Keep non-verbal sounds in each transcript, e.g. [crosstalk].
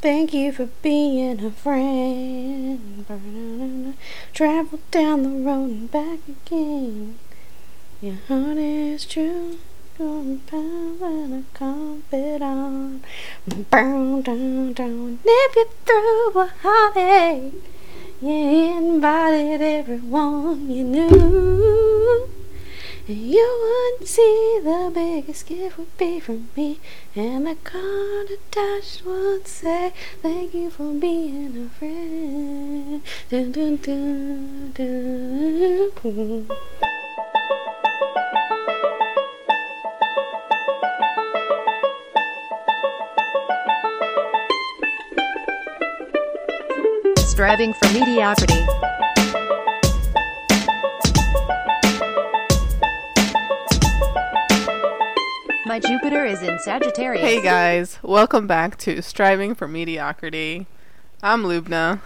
Thank you for being a friend. Travel down the road and back again. Your heart is true. Going and a confidant. Burn down, down. If you through a heartache, you invited everyone you knew. You wouldn't see the biggest gift would be from me, and the card attached would say, "Thank you for being a friend." Dun, dun, dun, dun. Striving for mediocrity. My Jupiter is in Sagittarius. Hey guys, welcome back to Striving for Mediocrity. I'm Lubna.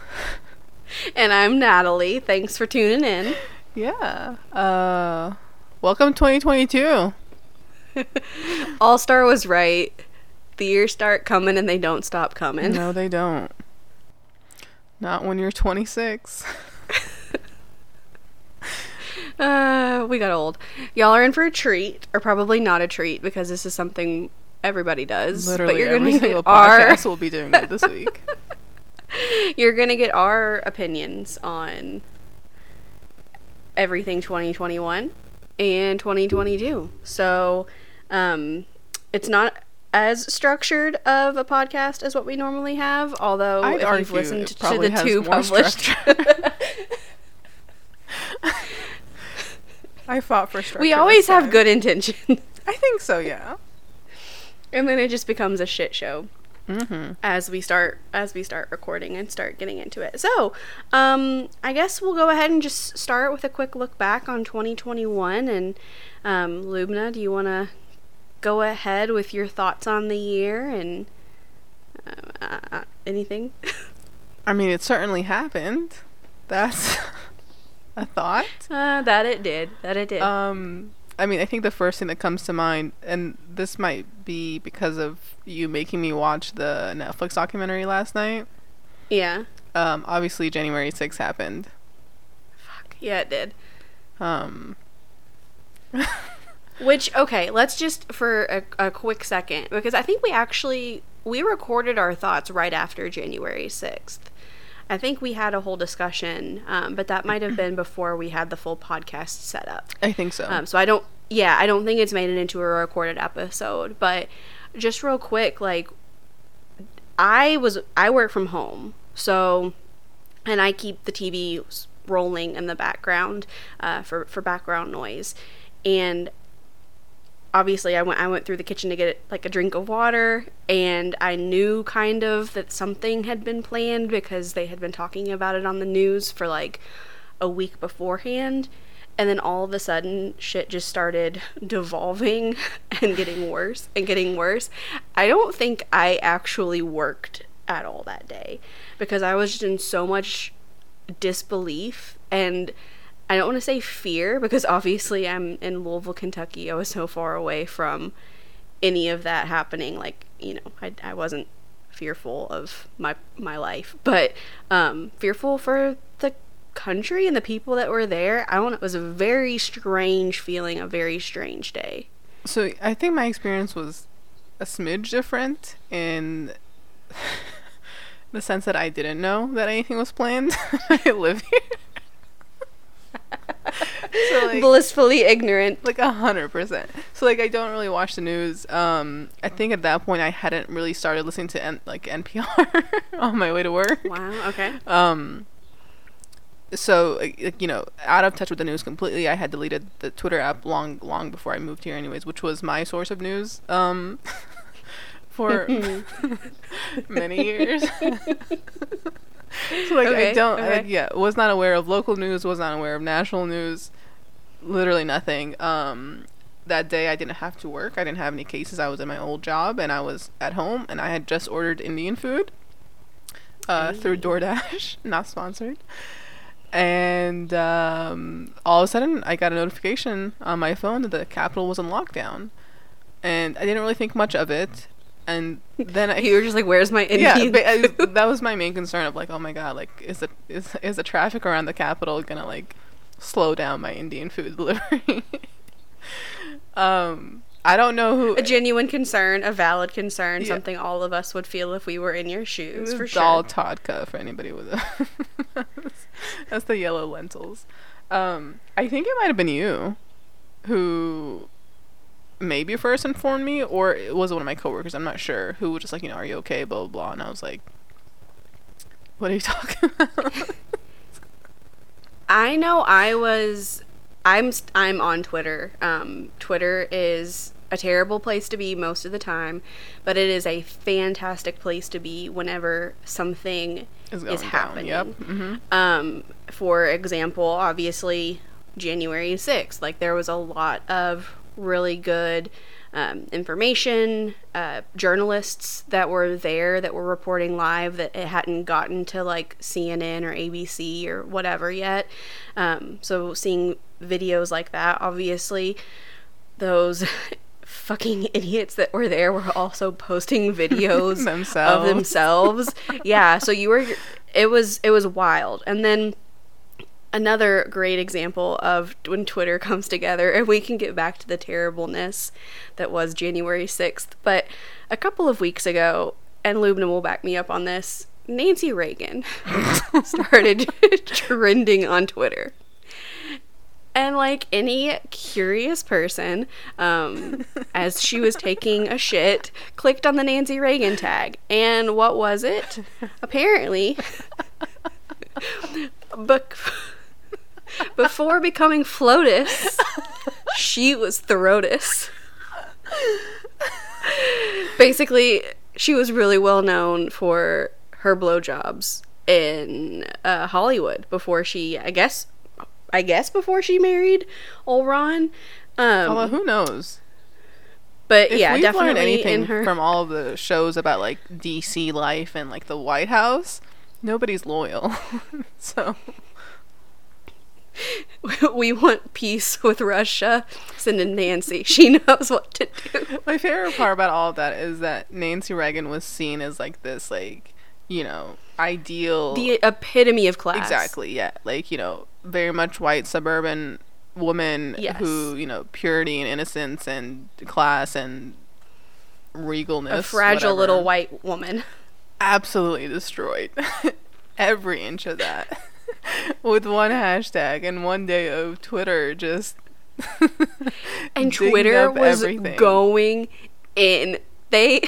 And I'm Natalie. Thanks for tuning in. Yeah. Uh welcome 2022. [laughs] All Star was right. The years start coming and they don't stop coming. No, they don't. Not when you're 26. [laughs] Uh, we got old. Y'all are in for a treat, or probably not a treat because this is something everybody does. Literally but you're every gonna single get our podcast will be doing it this week. [laughs] [laughs] you're gonna get our opinions on everything 2021 and 2022. So, um, it's not as structured of a podcast as what we normally have. Although, I'd if you've listened to the two published. [laughs] I fought for structure. we always have good intentions. [laughs] I think so, yeah. and then it just becomes a shit show Mhm. as we start as we start recording and start getting into it so um i guess we'll go ahead and just start with a quick look back on 2021 and um lubna do you want to go ahead with your thoughts on the year and uh, uh, anything [laughs] I mean, it certainly happened. That's [laughs] a thought. uh, that it did that it did Um, I mean, I think the first thing that comes to mind, and this might be because of you making me watch the Netflix documentary last night. yeah Um, obviously, January 6th happened. Fuck. yeah it did Um, [laughs] Which okay, let's just for a, a quick second because I think we actually we recorded our thoughts right after January sixth. I think we had a whole discussion, um, but that might have been before we had the full podcast set up. I think so. Um, so I don't, yeah, I don't think it's made it into a recorded episode. But just real quick, like, I was, I work from home, so, and I keep the TV rolling in the background uh, for for background noise, and obviously I went I went through the kitchen to get like a drink of water and I knew kind of that something had been planned because they had been talking about it on the news for like a week beforehand and then all of a sudden shit just started [laughs] devolving [laughs] and getting worse and getting worse. I don't think I actually worked at all that day because I was just in so much disbelief and I don't want to say fear because obviously I'm in Louisville, Kentucky. I was so far away from any of that happening. Like, you know, I, I wasn't fearful of my my life, but um, fearful for the country and the people that were there. I don't. It was a very strange feeling, a very strange day. so I think my experience was a smidge different in [laughs] the sense that I didn't know that anything was planned. [laughs] I live here. So like, Blissfully ignorant. like a hundred percent. So like I don't really watch the news. Um, I think at that point I hadn't really started listening to N- like NPR [laughs] on my way to work. Wow. Okay. Um, so like, like, you know, out of touch with the news completely. I had deleted the Twitter app long, long before I moved here, anyways, which was my source of news. Um, [laughs] for [laughs] many years. So [laughs] like I don't, okay. like, yeah, was not aware of local news. Was not aware of national news. Literally nothing. Um, that day I didn't have to work. I didn't have any cases. I was in my old job and I was at home and I had just ordered Indian food uh, through DoorDash, [laughs] not sponsored. And um, all of a sudden, I got a notification on my phone that the Capitol was in lockdown. And I didn't really think much of it. And then I, You were just like, "Where's my yeah, Indian?" but I, that was my main concern of like, oh my god, like is the is is the traffic around the Capitol gonna like slow down my Indian food [laughs] delivery? um, I don't know who. a genuine concern, a valid concern, Yeah. something all of us would feel if we were in your shoes, for Dal sure. Tadka for anybody with a. [laughs] That's the yellow lentils. Um, I think it might have been you who maybe first informed me, or it was one of my coworkers. I'm not sure. Who was just like, you know, are you okay? Blah blah. blah. And I was like, what are you [laughs] talking about? I know I was I'm st- I'm on Twitter. Um, Twitter is a terrible place to be most of the time, but it is a fantastic place to be whenever something Is is, happening. yep, mhm. Um, for example, obviously January 6th, like there was a lot of really good um, information, uh, journalists that were there that were reporting live that it hadn't gotten to like CNN or ABC or whatever yet. Um, so seeing videos like that, obviously, those [laughs] fucking [laughs] idiots that were there were also posting [laughs] videos of Themselves. themselves. yeah, so you were it was it was wild. And then another great example of when Twitter [laughs] comes together and we can get back to the terribleness that was January 6th. But a couple of weeks ago, and Lubna will back me up on this, Nancy Reagan [laughs] started [laughs] trending on Twitter. And like any curious person, um, as she was taking a shit, clicked on the Nancy Reagan tag. And what was it? Apparently, bec- before becoming Flotus, she was Throtus. Basically, she was really well known for her blowjobs in uh, Hollywood before she, I guess, I guess before she married old Ron. Um, Although who knows? but If yeah, we've learned definitely anything in her. from all of the shows about like DC life and like the White House, nobody's loyal. [laughs] so [laughs] we want peace with Russia. Send in Nancy. She [laughs] knows what to do. my favorite part about all of that is that Nancy Reagan was seen as like this like you know ideal The epitome of class. exactly yeah like you know very much white suburban woman Yes. who you know purity and innocence and class and regalness A fragile whatever. little white woman. absolutely destroyed [laughs] every inch of that [laughs] with one hashtag and one day of Twitter just [laughs] And Twitter was everything. going in. They.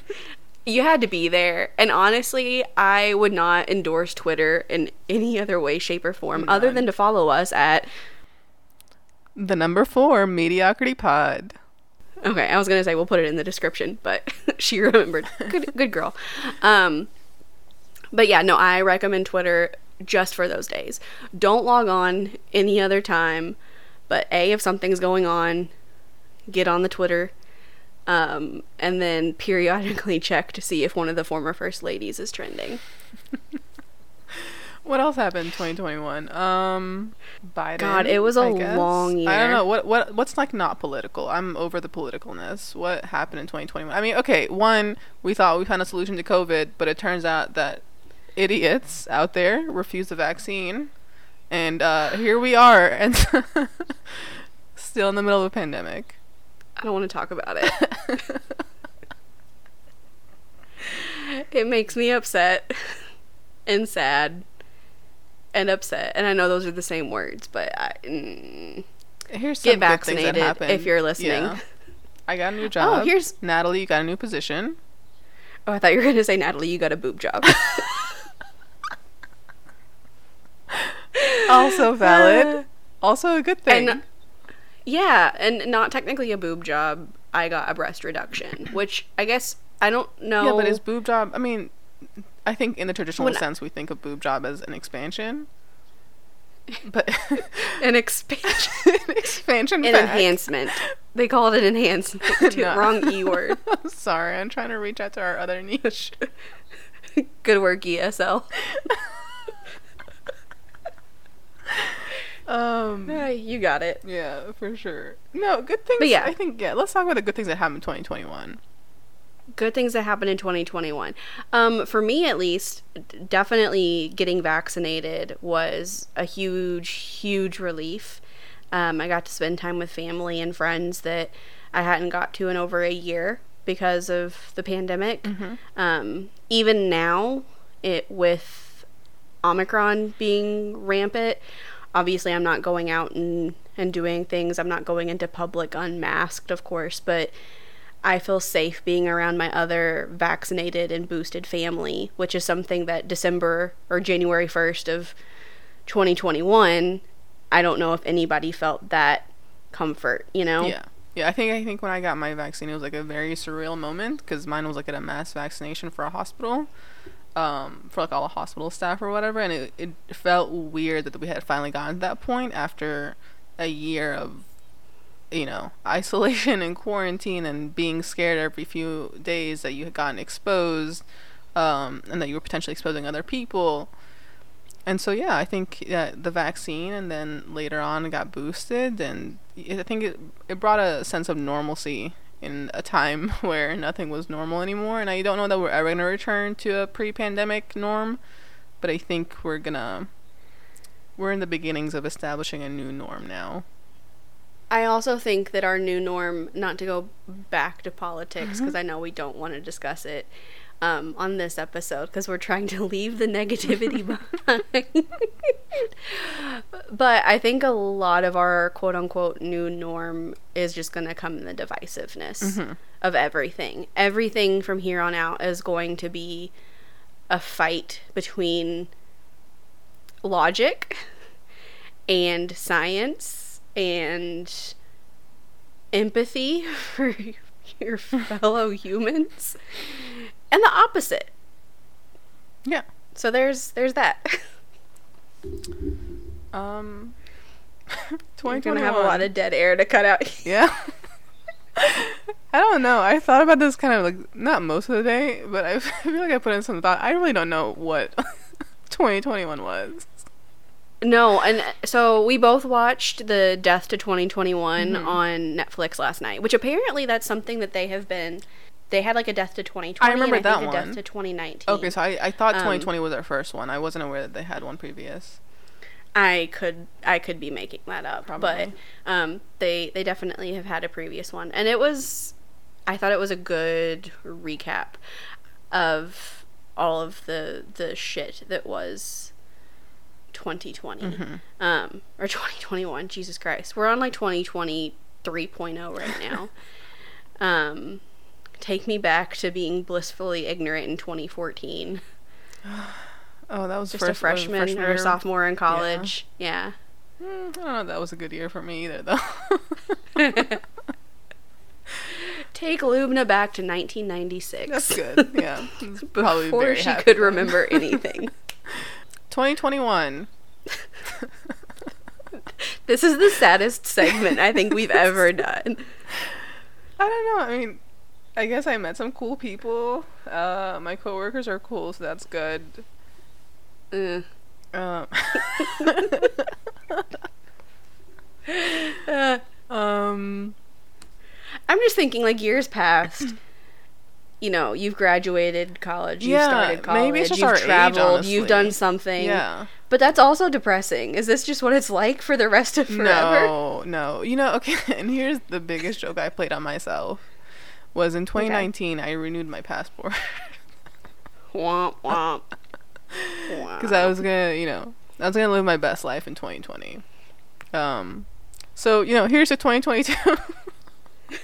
[laughs] you had to be there. And honestly, I would not endorse Twitter in any other way, shape, or form other than to follow us at. the number four mediocrity pod. Okay, I was gonna say we'll put it in the description, but she remembered. Good, good girl. Um, but yeah, no, I recommend Twitter just for those days. Don't log on any other time. But a, if something's going on, get on the Twitter, um, and then [laughs] periodically check to see if one of the former first ladies is trending. What else happened in 2021? Um, Biden. God, it was a long year. I don't know what what what's like not political. I'm over the politicalness. What happened in 2021? I mean, okay, one, we thought we found a solution to COVID, but it turns out that idiots out there refuse the vaccine, and uh, here we are, and [laughs] still in the middle of a pandemic. I don't want to talk about it. [laughs] it makes me upset and sad and upset. And I know those are the same words, but I, mm, Here's Get some that vaccinated if you're listening. Yeah. I got a new job. Oh, here's- Natalie. You got a new position. oh, I thought you were going to say, Natalie, you got a boob job. [laughs] Also [laughs] valid. also a good thing. and yeah, and not technically a boob job. I got a breast reduction, which I guess I don't know. Yeah, but is boob job? I mean, I think in the traditional When- sense, we think of boob job as an expansion. But [laughs] [laughs] an expansion, an expansion, an enhancement. They call it an enhancement. too. No. Wrong e word. I'm sorry, I'm trying to reach out to our other niche. Good work, ESL. Um, [laughs] Yeah, you got it. yeah, for sure. No, good things. But yeah. I think yeah. Let's talk about the good things that happened in 2021. good things that happened in 2021. Um, for me, at least, definitely getting vaccinated was a huge, huge relief. Um, I got to spend time with family and friends that I hadn't got to in over a year because of the pandemic. Um, even now, it with Omicron being rampant, obviously I'm not going out and, and doing things. I'm not going into public unmasked, of course, but I feel safe being around my other vaccinated and boosted family, which is something that December or January 1st of 2021, I don't know if anybody felt that comfort, you know? Yeah. Yeah, I think I think when I got my vaccine, it was like a very surreal moment because mine was like at a mass vaccination for a hospital, um, for like all the hospital staff or whatever, and it it felt weird that we had finally gotten to that point after a year of, you know, [laughs] isolation and quarantine and being scared every few days that you had gotten exposed, um, and that you were potentially exposing other people. And so yeah, I think the vaccine and then later on got boosted and I think it it brought a sense of normalcy in a time [laughs] where nothing was normal anymore and I don't know that we're ever going to return to a pre-pandemic norm, but I think we're going to we're in the beginnings of establishing a new norm now. I also think that our new norm, not to go back to politics, because mm-hmm. I know we don't want to discuss it um, on this episode, because we're trying to leave the negativity [laughs] behind. but I think a lot of our quote unquote new norm is just going to come in the divisiveness of everything. Everything from here on out is going to be a fight between logic and science and empathy [laughs] for your fellow humans and the opposite Yeah. so there's there's that [laughs] Um [laughs] we're 2021. gonna have a lot of dead air to cut out [laughs] Yeah. I don't know. I thought about this kind of like not most of the day, but I feel like I put in some thought. I really don't know what 2021 was. no and so we both watched the death to 2021 on netflix last night which apparently that's something that they have been they had like a death to 2020 I remember and that think a one. death to 2019 Okay, so I, I thought Um, 2020 was their first one. I wasn't aware that they had one previous. I could I could be making that up, Probably. but um, they they definitely have had a previous one, and it was I thought it was a good recap of all of the the shit that was 2020 um, or 2021. Jesus Christ, we're on like 2020 3.0 right now. [laughs] um, take me back to being blissfully ignorant in 2014 [sighs] Oh, that was just first, a freshman, or a sophomore in college. Yeah. Mm, I don't know. if That was a good year for me either, though. [laughs] Take Lubna back to 1996. That's good. [laughs] Yeah, Before she could then. remember [laughs] anything. 2021. this is the saddest segment I think we've ever done. I don't know. I mean, I guess I met some cool people. Uh, my coworkers are cool, so that's good. Uh, Um, [laughs] uh, um, I'm just thinking, like years past. You know, you've graduated college, you've Yeah, started college, maybe it's just you've our age, traveled, you've done something. yeah. But that's also depressing. Is this just what it's like for the rest of forever? No, no. You know, [laughs] okay, and here's the biggest joke I played on myself. Was in 2019, I renewed my passport. [laughs] Womp womp. because I was gonna, you know, I was gonna live my best life in 2020. Um, so you know, here's to 2022. [laughs]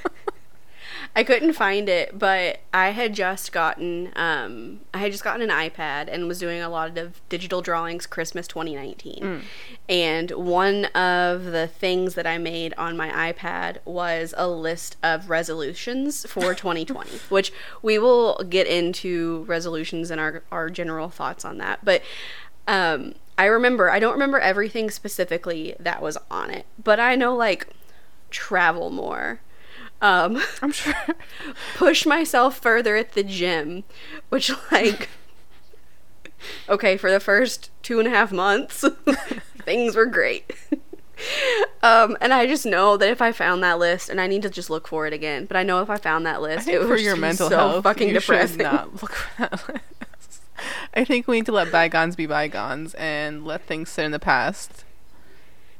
I couldn't find it, but I had just gotten um I had just gotten an iPad and was doing a lot of digital drawings Christmas 2019. And one of the things that I made on my iPad was a list of resolutions for [laughs] 2020, which we will get into resolutions and our our general thoughts on that. But um I remember I don't remember everything specifically that was on it, but I know like travel more. Um I'm sure. [laughs] push myself further at the gym, which like [laughs] okay for the first two and a half months [laughs] things were great um, and I just know that if I found that list, and I need to just look for it again, but I know if I found that list, it for your mental so health, fucking you depressing. should not look for that list. I think we need to let bygones be bygones and let things sit in the past.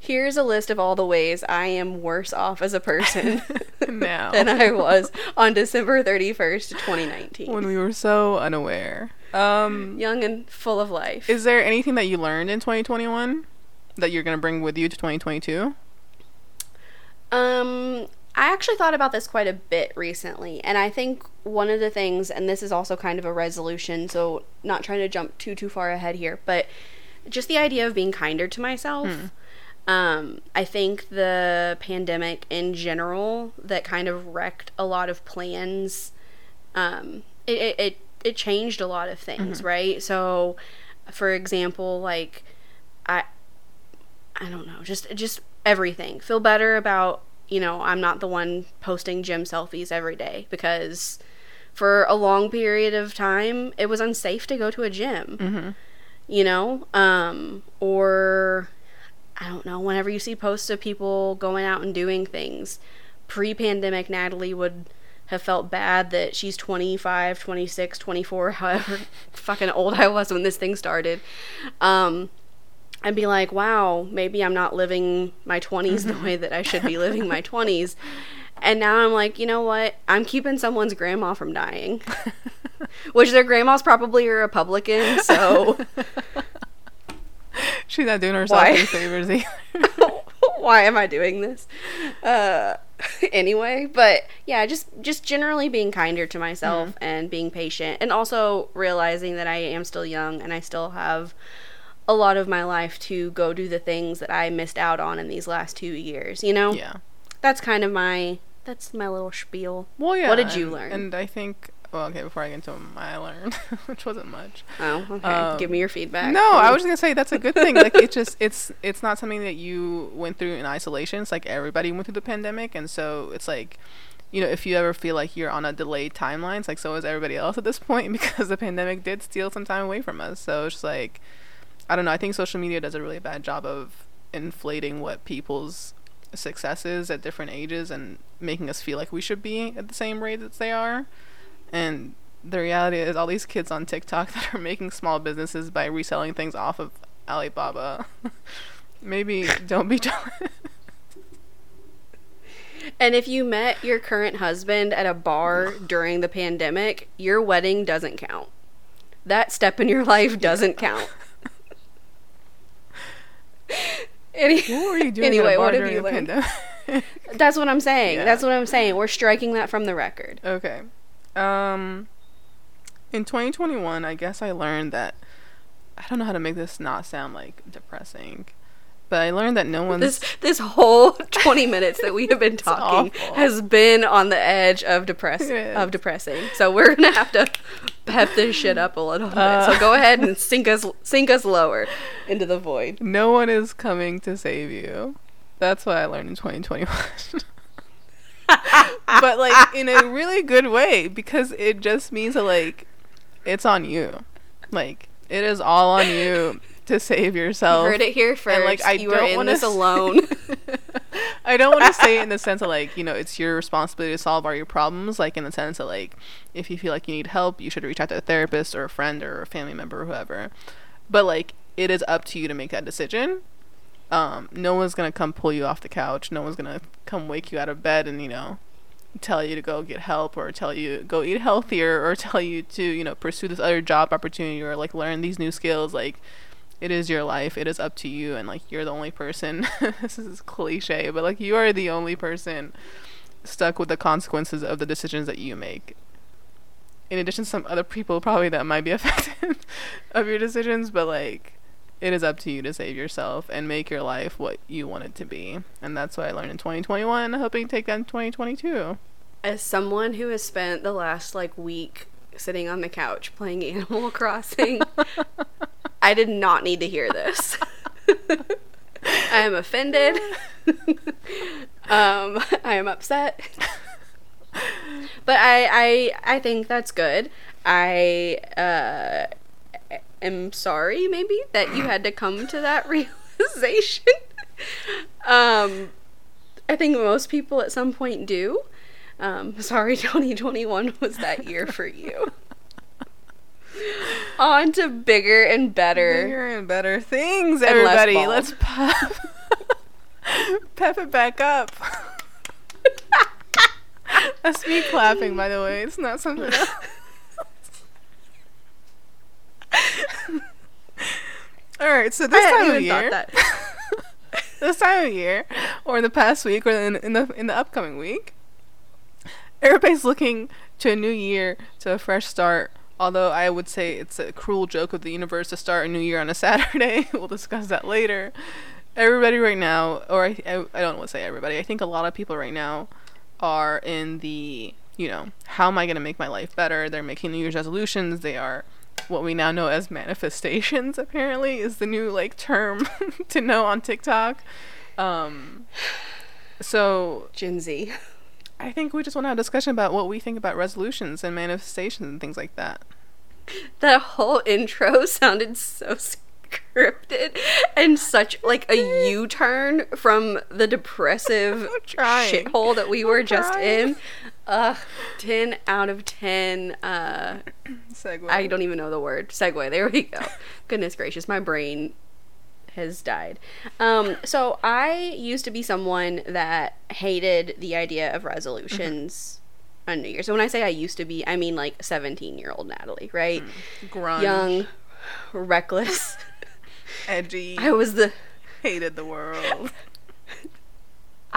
Here's a list of all the ways I am worse off as a person [laughs] Now. [laughs] than I was on December 31st, 2019. when we were so unaware. Um, Young and full of life. is there anything that you learned in 2021 that you're gonna bring with you to 2022? Um, I actually thought about this quite a bit recently, and I think one of the things, and this is also kind of a resolution, so not trying to jump too too far ahead here, but just the idea of being kinder to myself. Um, I think the pandemic in general that kind of wrecked a lot of plans. Um, it, it, it, it changed a lot of things, right? So, for example, like I I don't know, just just everything. Feel better about, you know, I'm not the one posting gym selfies every day because for a long period of time it was unsafe to go to a gym. You know, um or I don't know, whenever you see posts of people going out and doing things, pre-pandemic Natalie would have felt bad that she's 25, 26, 24, [laughs] however fucking old I was when this thing started. Um and be like, wow, maybe I'm not living my 20s the way that I should be living my [laughs] 20s. And now I'm like, you know what? I'm keeping someone's grandma from dying. [laughs] Which their grandma's probably a Republican, so [laughs] She's not doing herself Why? any favors either. [laughs] why am I doing this? Uh [laughs] anyway, but yeah, just just generally being kinder to myself and being patient and also realizing that I am still young and I still have a lot of my life to go do the things that I missed out on in these last 2 years, you know? yeah. That's kind of my that's my little spiel. Well, yeah. What did you and- learn? And I think, well, okay, before I get into my learned, [laughs] which wasn't much. Oh, okay. Um, Give me your feedback. No, I was just gonna say that's a good thing. Like it's just it's it's not something that you went through in isolation. It's like everybody went through the pandemic, and so it's like, you know, if you ever feel like you're on a delayed timeline, it's like so is everybody else at this [laughs] point because the pandemic did steal some time away from us. So it's just like, I don't know. I think social media does a really bad job of inflating what people's successes at different ages and making us feel like we should be at the same rate that they are. And the reality is all these kids on TikTok [laughs] that are making small businesses by reselling things off of Alibaba. [laughs] Maybe don't be [laughs] jealous. And if you met your current husband at a bar [sighs] during the pandemic, your wedding doesn't count. That step in your life doesn't count. Any- What were you doing anyway, at a bar what have during you the learned? pandemic? That's what I'm saying. Yeah. That's what I'm saying. We're striking that from the record. okay. Um in 2021, I guess I learned that I don't know how to make this not sound like depressing. But I learned that no one's This this whole [laughs] 20 minutes that we have been talking has been on the edge of depress of depressing. So we're gonna have to pep this shit up a little bit. Uh. so go ahead and sink us sink us lower into the void. no one is coming to save you. That's what I learned in 2021. [laughs] but like in a really good way because it just means that like it's on you. Like it is all on you to save yourself. You heard it here first. And like I you are don't in wanna this [laughs] alone. I don't want to say it in the sense of like, you know, it's your responsibility to solve all your problems, like in the sense that like if you feel like you need help, you should reach out to a therapist or a friend or a family member or whoever. But like it is up to you to make that decision. Um, no one's gonna come pull you off the couch. No one's gonna come wake you out of bed and, you know, tell you to go get help or tell you go eat [laughs] healthier or tell you to, you know, pursue this other job opportunity or like learn these new skills. Like it is your life. It is up to you, and like you're the only person. [laughs] this is cliche, but like you are the only person stuck with the consequences of the decisions that you make. In addition to some other people probably that might be [laughs] affected of your decisions, but like it is up to you to save yourself and make your life what you want it to be. And that's what I learned in 2021, hoping to take that in 2022. As someone who has spent the last like week sitting on the couch playing [laughs] Animal Crossing, [laughs] I did not need to hear this. [laughs] I am offended. um, I am upset. but I, I I think that's good. I uh, am sorry maybe that you had to come to that [laughs] realization. um, I think most people at some point do. Um, sorry, 2021 was that year for you. [laughs] On to bigger and better. Bigger and better things, And everybody. Let's pep, [laughs] pep it back up. That's me clapping, by the way. It's not something else. [laughs] All right, so this time of year, that. [laughs] this time of year, or in the past week, or in, in the in the upcoming week, everybody's looking to a new year, to a fresh start. Although I would say it's a cruel joke of the universe to start a new year on a [laughs] Saturday. we'll discuss that later. Everybody right now, or I, I, I don't want to say everybody. I think a lot of people right now are in the, you know, how am I going to make my life better? They're making New Year's resolutions. They are what we now know as manifestations. Apparently, is the new like term [laughs] to know on TikTok. Um, so Gen Z. I think we just want to have a discussion about what we think about resolutions and manifestations and things like that. That whole intro [laughs] sounded so scripted and such like a U-turn from the depressive [laughs] shithole that we were just in. Ugh, 10 out of 10. Uh, Segue. I don't even know the word. Segue. There we go. [laughs] Goodness gracious, my brain has died. Um, so I used to be someone that hated the idea of resolutions on New Year. So when I say I used to be, I mean like 17 year old Natalie, right? Grunge. Young, reckless. edgy. [laughs] I was the hated the world. [laughs]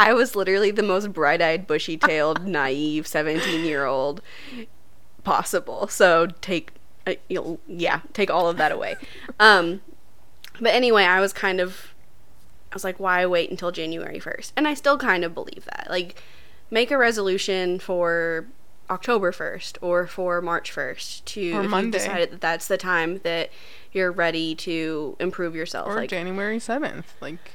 I was literally the most bright-eyed, bushy-tailed, [laughs] naive 17-year-old possible. So take uh, you'll, yeah, take all of that away. Um but anyway, I was kind of I was like why wait until January 1st? And I still kind of believe that. Like make a resolution for October 1st or for March 1st to Or if Monday. decided that that's the time that you're ready to improve yourself Or like January 7th. Like,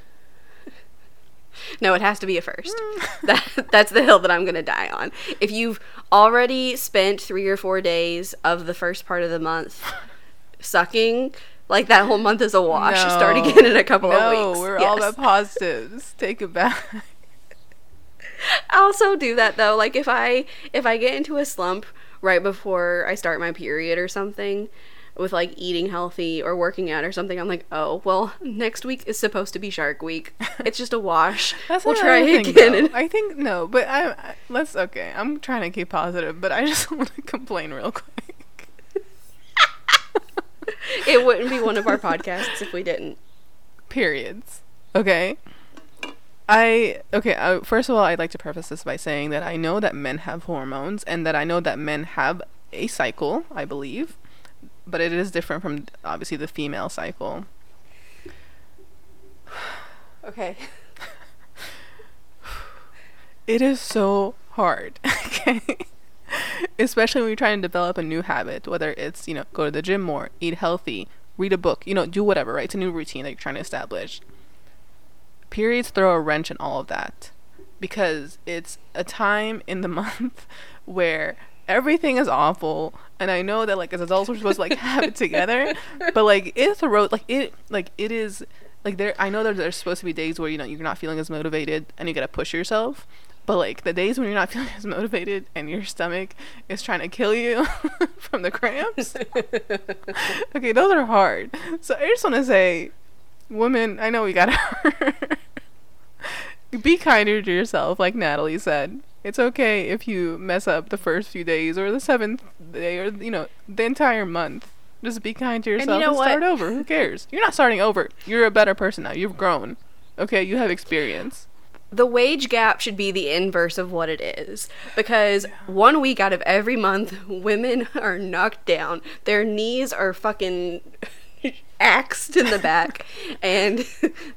No, it has to be a first. [laughs] That, that's the hill that I'm going to die on. If you've already spent three or four days of the first part of the month sucking, like that whole month is a wash. Start again in a couple no, of weeks. we're all about positives. Take it back. I also do that though. Like if I if I get into a slump right before I start my period or something with like eating healthy or working out or something, I'm like, oh well, next week is supposed to be Shark Week. It's just a wash. [laughs] That's we'll try again. I think no, but I, I let's okay. I'm trying to keep positive, but I just [laughs] want to complain real quick. [laughs] it wouldn't be one of our podcasts if we didn't. Periods. Okay. I okay. Uh, first of all, I'd like to preface this by saying that I know that men have hormones, and that I know that men have a cycle. I believe, but it is different from obviously the female cycle. Okay. [sighs] It is so hard. [laughs] Okay. Especially when you're trying to develop a new habit, whether it's, you know, go to the gym more, eat healthy, read a book, you know, do whatever, right? It's a new routine that you're trying to establish. Periods throw a wrench in all of that because it's a time in the [laughs] month where everything is awful and I know that like as adults we're supposed to like have it together, but like it's a road like it like it is like there I know that there's supposed to be days where you know you're not feeling as motivated and you gotta push yourself. But like the days when you're not [laughs] feeling as motivated and your stomach is trying to kill you [laughs] from the cramps. [laughs] okay, those are hard. So I just want to say, women, I know we gotta be kinder to yourself, like Natalie said. It's okay if you mess up the first few days or the seventh day or you know the entire month. Just be kind to yourself and, know what? start over. Who cares? You're not starting over. You're a better person now. You've grown. Okay, you have experience. the wage gap should be the inverse of what it is because one week out of every month [laughs] women are knocked down their knees are fucking [laughs] axed in the back [laughs] and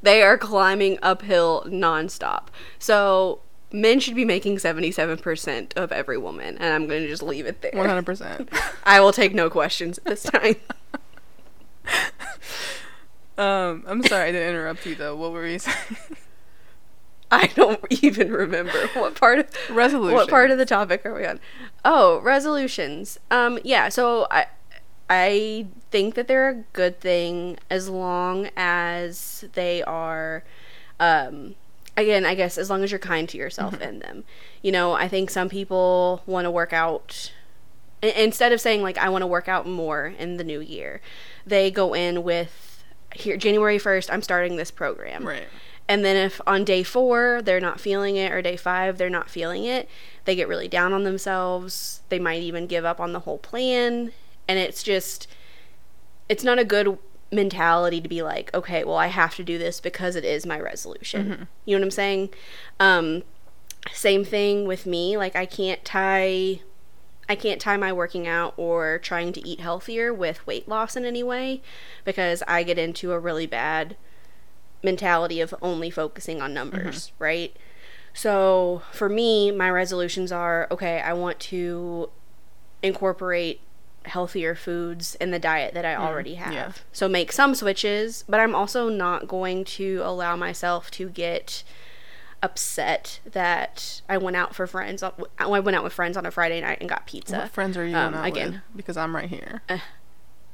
they are climbing uphill nonstop so men should be making 77% of every woman and i'm going to just leave it there 100%. [laughs] i will take no questions at this time [laughs] um, I'm sorry to interrupt you though. What were you saying? [laughs] i don't even remember what part of Resolution. What part of the topic are we on? Oh, resolutions. Um, yeah. So I, I think that they're a good thing as long as they are, um, again, I guess as long as you're kind to yourself Mm-hmm. in them. You know, I think some people want to work out instead of saying like I want to work out more in the new year. They go in with here January 1st I'm starting this program. Right. And then if on day 4 they're not feeling it or day 5 they're not feeling it, they get really down on themselves. They might even give up on the whole plan and it's just it's not a good mentality to be like, okay, well, I have to do this because it is my resolution. You know what I'm saying? Um, same thing with me. Like, I can't tie. I can't tie my working out or trying to eat healthier with weight loss in any way because I get into a really bad mentality of only focusing on numbers, right? So for me, my resolutions are okay, I want to incorporate healthier foods in the diet that I already have. yeah. So make some switches, but I'm also not going to allow myself to get upset that I went out for friends. I went out with friends on a Friday night and got pizza. What friends are you Um, again. with? Because I'm right here.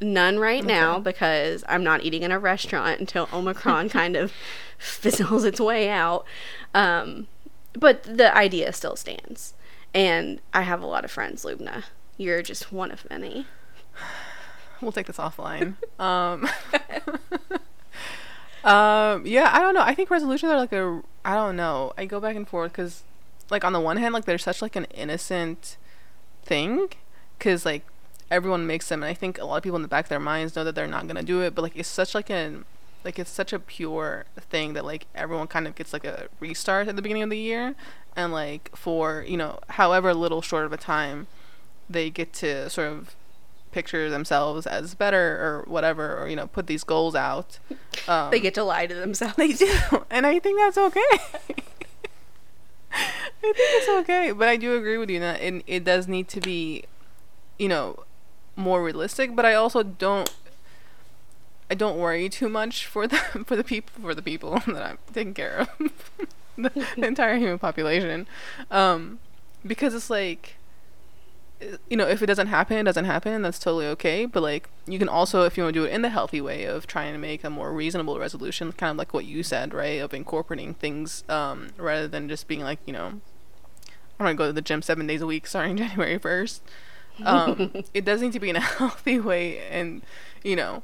None right now because I'm not eating in a restaurant until Omicron [laughs] kind of fizzles its way out. Um, but the idea still stands. And I have a lot of friends, Lubna. You're just one of many. [sighs] We'll take this offline. um, [laughs] um, yeah, I don't know. I think resolutions are like a. I don't know. I go back and forth because, like, on the one hand, like they're such like an innocent thing, because like everyone makes them, and I think a lot of people in the back of their minds know that they're not gonna do it. But like, it's such like an like it's such a pure thing that like everyone kind of gets like a restart at the beginning of the year, and like for you know however little short of a time, they get to sort of picture themselves as better or whatever or you know put these goals out. Um, [laughs] They get to lie to themselves. [laughs] they do. And i think that's okay. [laughs] I think it's okay but i do agree with you that it, it does need to be you know more realistic but i also don't i don't worry too much for the for the people for the people that i'm taking care of. The, the entire human population. Um because it's like you know, if it doesn't happen, it doesn't happen. That's totally okay. But like, you can also, if you want to do it in the healthy way of trying to make a more reasonable resolution, kind of like what you said, right? Of incorporating things, um, rather than just being like, you know, I'm gonna go to the gym seven days a week starting [laughs] January first. Um, [laughs] it does need to be in a [laughs] healthy way, and you know,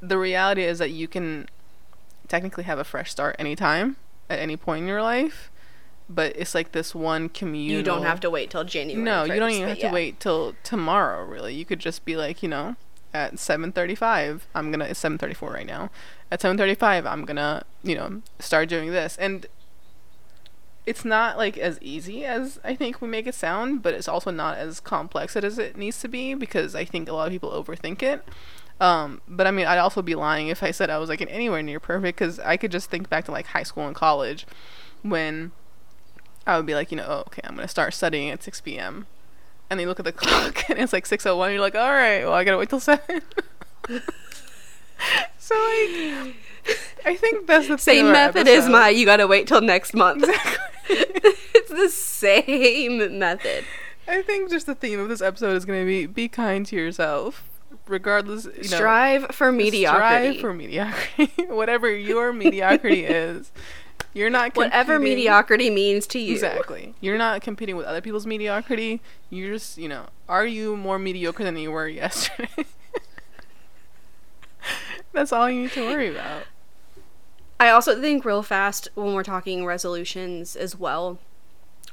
the reality is that you can technically have a fresh start anytime at any point in your life. But it's like this one communal. You don't have to wait till January. No, you don't even have yeah. to wait till tomorrow. Really, you could just be like, you know, at seven thirty-five, I'm gonna. It's seven thirty-four right now. At seven thirty-five, I'm gonna, you know, start doing this, and it's not like as easy as I think we make it sound, but it's also not as complex as it needs to be because I think a lot of people overthink it. Um, but I mean, I'd also be lying if I said I was like anywhere near perfect because I could just think back to like high school and college when I would be like, you know, oh, okay, I'm gonna start studying at 6 p.m. And then you look at the [laughs] clock and it's like 6:01. You're like, all right, well, I gotta wait till seven. [laughs] so like, I think that's the Same method as my you gotta wait till next month. [laughs] it's the same method. I think just the theme of this episode is gonna be be kind to yourself, regardless. You know, Strive for mediocrity. Strive for mediocrity. Whatever your mediocrity is, you're not Whatever competing- mediocrity means to you. Exactly. You're not competing with other people's mediocrity. You're just, you know, are you more mediocre than you were [laughs] yesterday? That's all you need to worry about. I also think real fast when we're talking resolutions as well,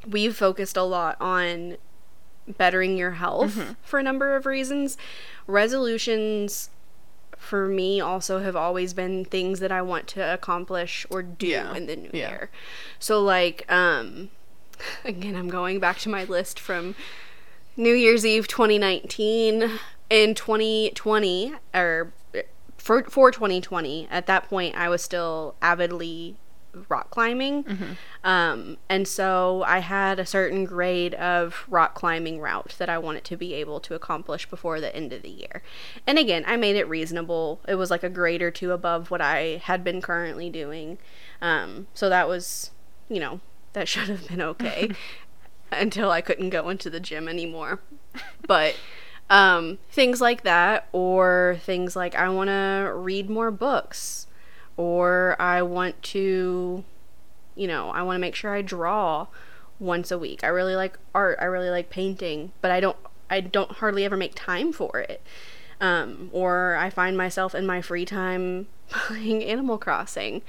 we've focused a lot on bettering your health Mm-hmm. for a number of reasons. Resolutions for me also have always been things that I want to accomplish or do Yeah, in the new yeah. year. So like um [laughs] again I'm going back to my list from New Year's Eve 2019 in 2020 or for for 2020 at that point I was still avidly rock climbing. Um, and so I had a certain grade of rock climbing route that I wanted to be able to accomplish before the end of the year. And again I made it reasonable. It was like a grade or two above what I had been currently doing. Um, so that was you know that [laughs] should have been okay [laughs] until I couldn't go into the gym anymore. But um, things like that, or things like I want to read more books, or I want to, you know, I want to make sure I draw once a week. I really like art. I really like painting, but I don't I don't hardly ever make time for it. Um, or I find myself in my free time [laughs] playing Animal Crossing.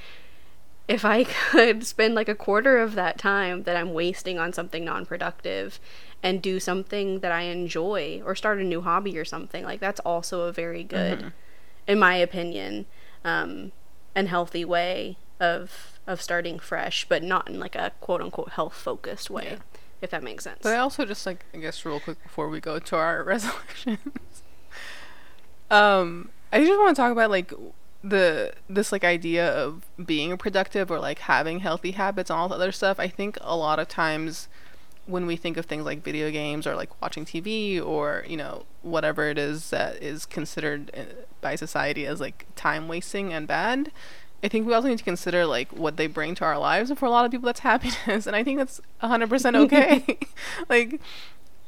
If I [laughs] could spend like a quarter of that time that I'm wasting on something non productive and do something that I enjoy or start a new hobby or something, like that's also a very good, in my opinion, um, and healthy way of of starting fresh, but not in like a quote unquote health focused way, Yeah. if that makes sense. But I also just like I guess real quick before we go to our [laughs] resolutions. [laughs] um, I just want to talk about like the this like idea of being productive or like having healthy habits and all the other stuff. I think a lot of times when we think of things like video games or like watching TV or you know whatever it is that is considered uh, by society as like time wasting and bad, I think we also need to consider like what they bring to our lives, and for a lot of people, that's [laughs] happiness, and I think that's hundred percent [laughs] okay. [laughs] like,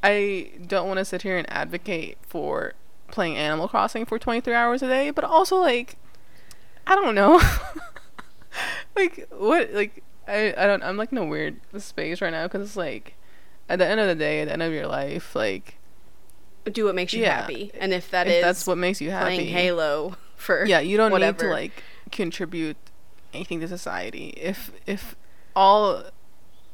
I don't want to sit here and advocate for playing Animal Crossing for twenty three hours a day, but also like, I don't know, like what like I I don't I'm like in a weird space right now because it's like at the end of the day, at the end of your life, like do what makes you Yeah, happy, and if that if is that's what makes you happy, playing Halo for yeah you don't whatever. need to like contribute anything to society. If if all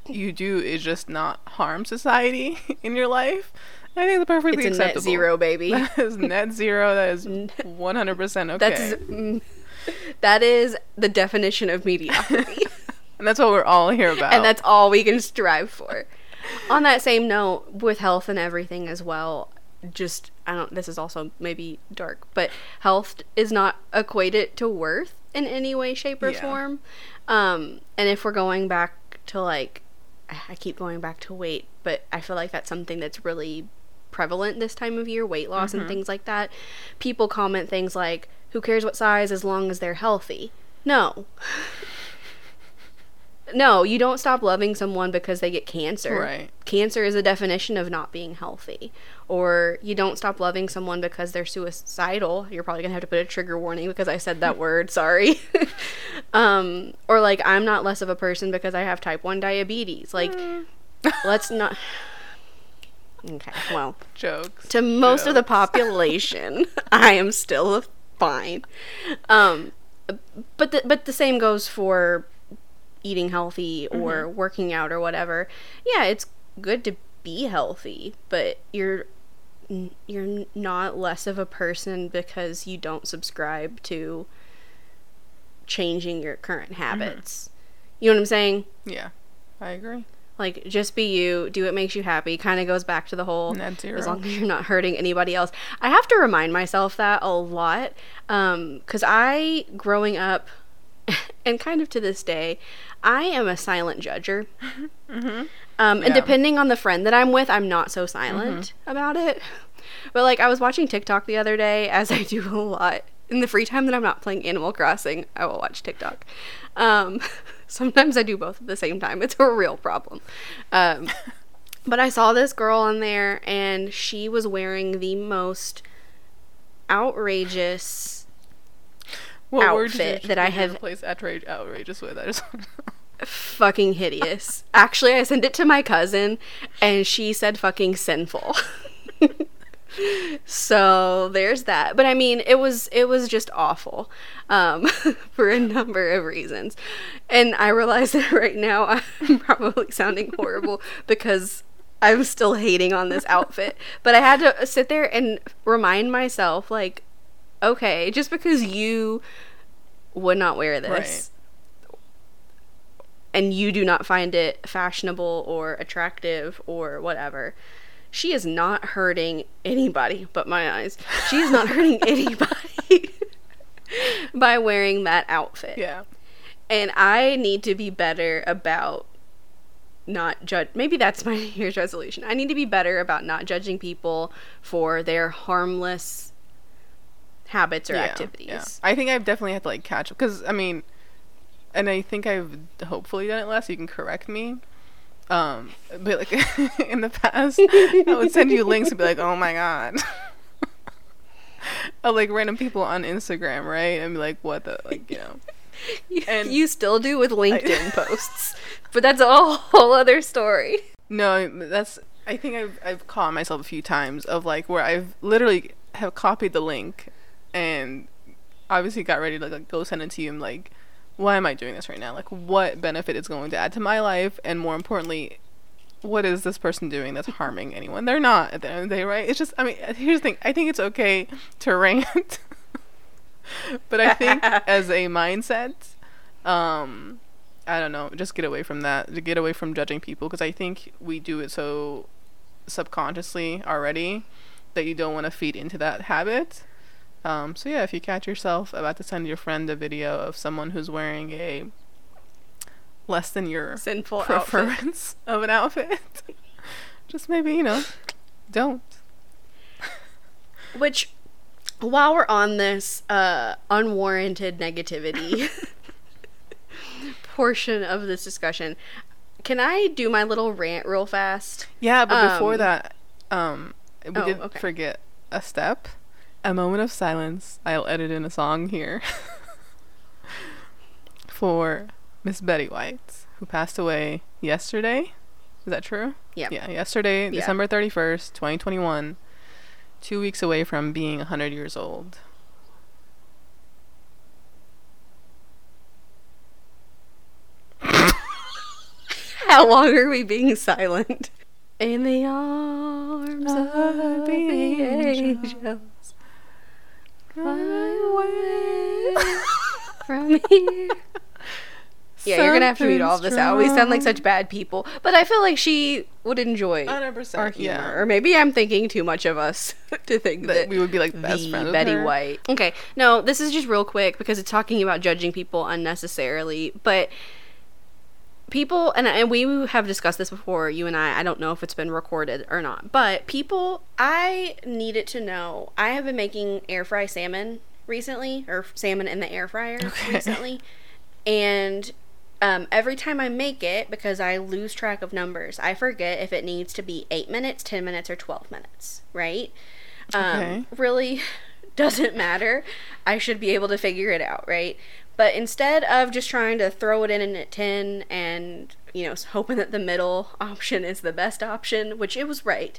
you do is just not harm society [laughs] in your life i think that's perfectly it's a net acceptable. zero, baby. [laughs] that is net zero. That is [laughs] 100% okay That's mm, that is the definition of mediocrity, and that's what we're all here about. and that's all we can strive for. On that same note, with health and everything as well, just I don't. This is also maybe dark, but health is not equated to worth in any way, shape, or Yeah. form. Um, and if we're going back to like, I keep going back to weight, but I feel like that's something that's really prevalent this time of year weight loss and things like that people comment things like who cares what size as long as they're healthy no [laughs] no you don't stop loving someone because they get cancer. Right. cancer is a definition of not being healthy. Or you don't stop loving someone because they're suicidal. You're probably going to have to put a trigger warning because i said that [laughs] word sorry. [laughs] Um or like i'm not less of a person because i have type 1 diabetes. Like let's [laughs] not okay well jokes. to most of the population, I am still fine. Um, but the, but the same goes for eating healthy or Mm-hmm. working out or whatever. Yeah, it's good to be healthy, but you're you're not less of a person because you don't subscribe to changing your current Mm-hmm. habits. You know what I'm saying? yeah i agree Like, just be you, do what makes you happy. Kind of goes back to the whole Net zero. as long as you're not hurting anybody else. I have to remind myself that a lot because I, growing up, [laughs] and kind of to this day, I am a silent judger. [laughs] Um, and Yeah. depending on the friend that I'm with, I'm not so silent about it. But like, I was watching TikTok the other day, [laughs] as I do a lot in the free time that I'm not playing Animal Crossing. I will watch TikTok. Um, [laughs] sometimes I do both at the same time. It's a real problem. Um, but I saw this girl on there, and she was wearing the most outrageous what outfit that I have- replace outrage outrageous with i just want to know fucking hideous. Actually, I sent it to my cousin and she said fucking sinful. [laughs] so there's that. But I mean, it was it was just awful um, [laughs] for a number of reasons. And I realize [laughs] that right now I'm probably sounding horrible because I'm still hating on this outfit. But I had to sit there and remind myself like okay, just because you would not wear this and you do not find it fashionable or attractive or whatever, she is not hurting anybody but my eyes. She is not hurting [laughs] anybody [laughs] by wearing that outfit. yeah And I need to be better about not judge. Maybe that's my [laughs] New Year's resolution. I need to be better about not judging people for their harmless habits or Yeah, activities. Yeah. I think I've definitely had to like catch up because I mean, and I think I've hopefully done it less. So you can correct me. Um, but like [laughs] in the past, I would send you links and be like, "Oh my god," [laughs] of like random people on Instagram, right? And be like, "What the like," you know. [laughs] You, And- you still do with LinkedIn posts, but that's a whole other story. No, that's. I think I've I've caught myself a few times of like where I've literally have copied the link, and obviously got ready to like go send it to you. I'm like, why am I doing this right now? Like, what benefit it's going to add to my life, and more importantly, what is this person doing that's harming anyone? They're not at the end of the day, right? It's just. I mean, here's the thing. I think it's okay to [laughs] rant, but I think [laughs] as a mindset, um, I don't know, just get away from that. To get away from judging people because I think we do it so subconsciously already that you don't want to feed into that habit. Um, so yeah, if you catch yourself about to send your friend a video of someone who's wearing a less than your Sinful outfit. preference [laughs] of an outfit, just maybe you know, don't. Which, while we're on this uh, unwarranted negativity [laughs] portion of this discussion, can I do my little rant real fast? Yeah, but before Um, that, um, we oh, did okay. forget a step. A moment of silence. I'll edit in a song here [laughs] for Miss Betty White, who passed away yesterday. Is that true? Yep. Yeah, yesterday, Yeah. December 31st, 2021. Two weeks away from being 100 years old. [laughs] How long are we being silent? In the arms of Of the the angels, angels. from here. [laughs] Yeah, you're gonna have to read all of this out. We sound like such bad people, but I feel like she would enjoy 100%. our humor. yeah. Or maybe I'm thinking too much of us [laughs] to think that, That we would be like best the friends Betty her. White. Okay, no, this is just real quick because it's talking about judging people unnecessarily, but people and and we have discussed this before you and I I don't know if it's been recorded or not but people I needed to know I have been making air fry salmon recently or salmon in the air fryer Okay. [laughs] recently and um, every time I make it because I lose track of numbers I forget if it needs to be 8 minutes 10 minutes or 12 minutes right um, Okay. really [laughs] doesn't matter. I should be able to figure it out, right? But instead of just trying to throw it in a tin and, you know, hoping that the middle [laughs] option is the best option, which it was right,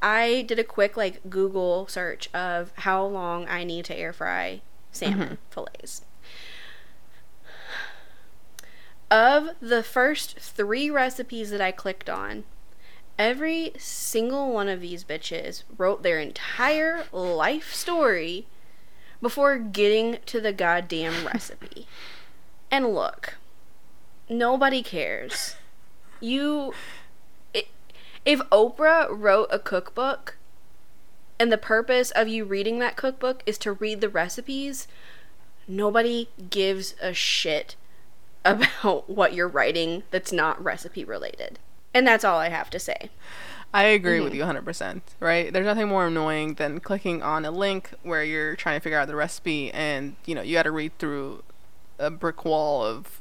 I did a quick, like, Google search of how long I need to air fry salmon mm-hmm. fillets. Of the first three recipes that I clicked on, Every single one of these bitches wrote their entire life story before getting to the goddamn recipe. And look, nobody cares. You. i if Oprah wrote a cookbook and the purpose of you reading that cookbook is to read the recipes, nobody gives a shit about [laughs] what you're writing that's not recipe related. And that's all I have to say. I agree Mm-hmm. with you 100%, right? There's nothing more annoying than clicking on a link where you're trying to figure out the recipe and, you know, you got to read through a brick wall of,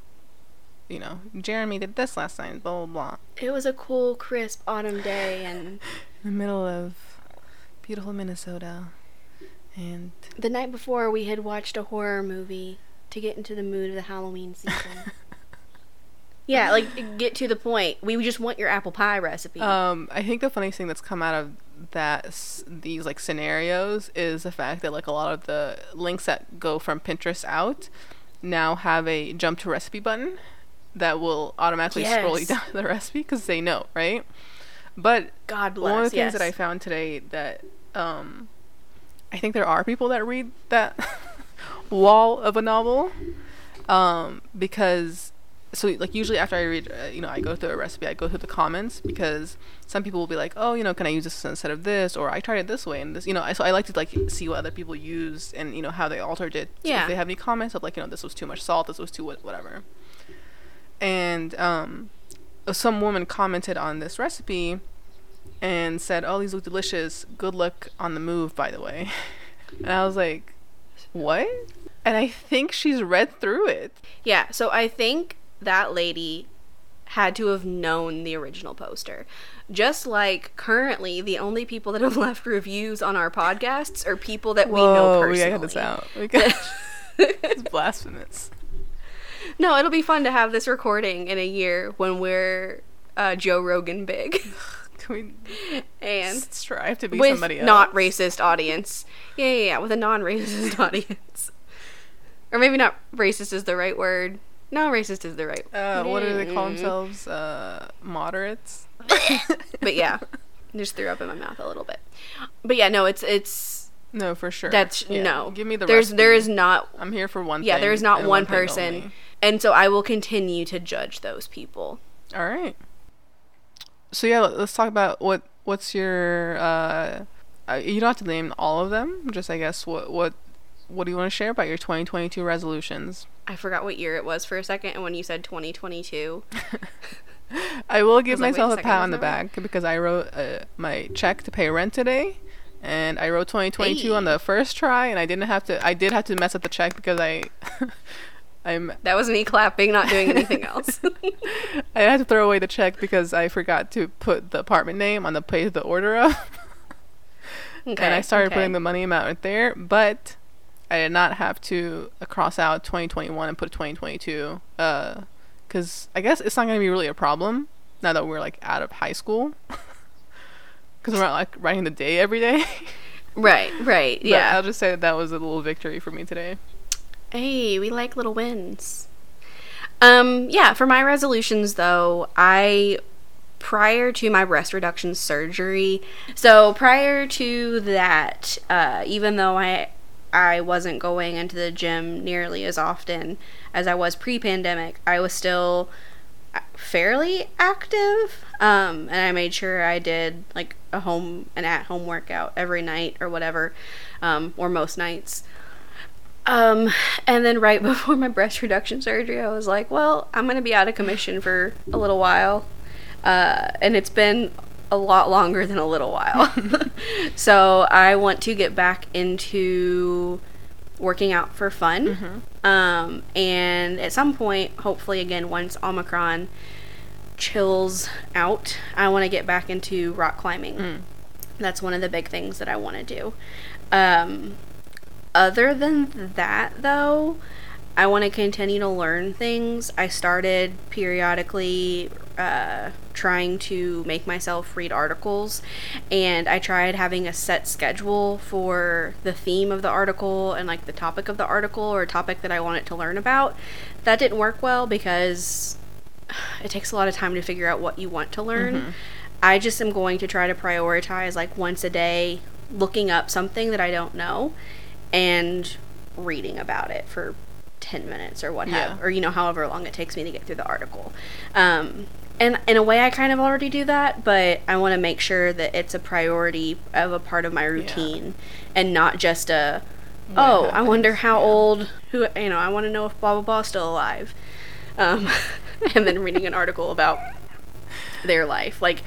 you know, Jeremy did this last night, blah, blah, blah. It was a cool, crisp autumn day, and [laughs] In the middle of beautiful Minnesota. And the night before we had watched a horror movie to get into the mood of the Halloween season. [laughs] yeah, like get to the point. We just want your apple pie recipe. um, I think the funniest thing that's come out of that s- these like scenarios is the fact that like a lot of the links that go from Pinterest out now have a jump to recipe button that will automatically scroll you down to [laughs] the recipe because they know, right? But God bless. one of the things that I found today that um, I think there are people that read that [laughs] wall of a novel um, because so like usually after I read uh, you know I go through a recipe I go through the comments because some people will be like oh you know can I use this instead of this or I tried it this way and this you know I, so I like to like see what other people used and you know how they altered it So Yeah. if they have any comments of like you know this was too much salt this was too what whatever and um some woman commented on this recipe and said, "Oh, these look delicious. Good luck on the move, by the way." [laughs] And I was like, "What?" And I think she's read through it. Yeah, so I think that lady had to have known the original poster. Just like currently, the only people that have [laughs] left reviews on our podcasts are people that we know Whoa, personally. we gotta cut this [laughs] out. We got- it's blasphemous. No, it'll be fun to have this recording in a year when we're uh, Joe Rogan big [laughs] Can we and strive to be with somebody else? not racist audience. Yeah, yeah, yeah, with a non-racist audience. Or maybe not racist is the right word. No, racist is the right. Uh, what do they call themselves? Uh, moderates. [laughs] But yeah, just threw up in my mouth a little bit. But yeah, no, it's it's No, for sure. that's Yeah, no. Give me the. There's there recipe. is not I'm here for one. yeah thing there is not and one person, only. and so I will continue to judge those people. All right. So yeah, let- let's talk about what what's your. Uh, uh, you don't have to name all of them. Just I guess what what what do you want to share about your 2022 resolutions? I forgot what year it was for a second, and when you said 2022, [laughs] I will give was like, wait a myself a pat on the back because I wrote uh, my check to pay rent today, and I wrote 2022 on the first try, and I didn't have to. I did have to mess up the check because I, [laughs] I'm that was me clapping, not doing anything [laughs] else. I had to throw away the check because I forgot to put the apartment name on the place the order of, okay, and I started okay. putting the money amount right there, but I did not have to uh, cross out 2021 and put 2022, uh, because I guess it's not gonna be really a problem now that we're like out of high school, [laughs] because we're not like writing the day every day. [laughs] right, right, yeah. I'll just say that that was a little victory for me today. Hey, we like little wins. Um, yeah, for my resolutions though, I prior to my breast reduction surgery, so prior to that, uh, even though I I wasn't going into the gym nearly as often as I was pre-pandemic, I was still uh, fairly active. Um, and I made sure I did like a home an at home workout every night or whatever, um, or most nights. Um, and then right [laughs] before my breast reduction surgery, I was like, well, I'm going to be out of commission for a little while. Uh, and it's been a lot longer than a little while. [laughs] so I want to get back into working out for fun. Um, and at some point, hopefully, again, once Omicron chills out, I want to get back into rock climbing. That's one of the big things that I want to do. Um, other than that, though, I want to continue to learn things. I started periodically uh, trying to make myself read articles, and I tried having a set schedule for the theme of the article and like the topic of the article or a topic that I wanted to learn about. That didn't work well because [sighs] it takes a lot of time to figure out what you want to learn. I just am going to try to prioritize like once a day looking up something that I don't know and reading about it for 10 minutes or what Yeah. have or you know however long it takes me to get through the article. Um and in a way I kind of already do that, but I want to make sure that it's a priority of a part of my routine and not just a oh, I wonder how yeah. old who you know, I want to know if blah blah blah is still alive. Um [laughs] and then reading an article about their life. Like,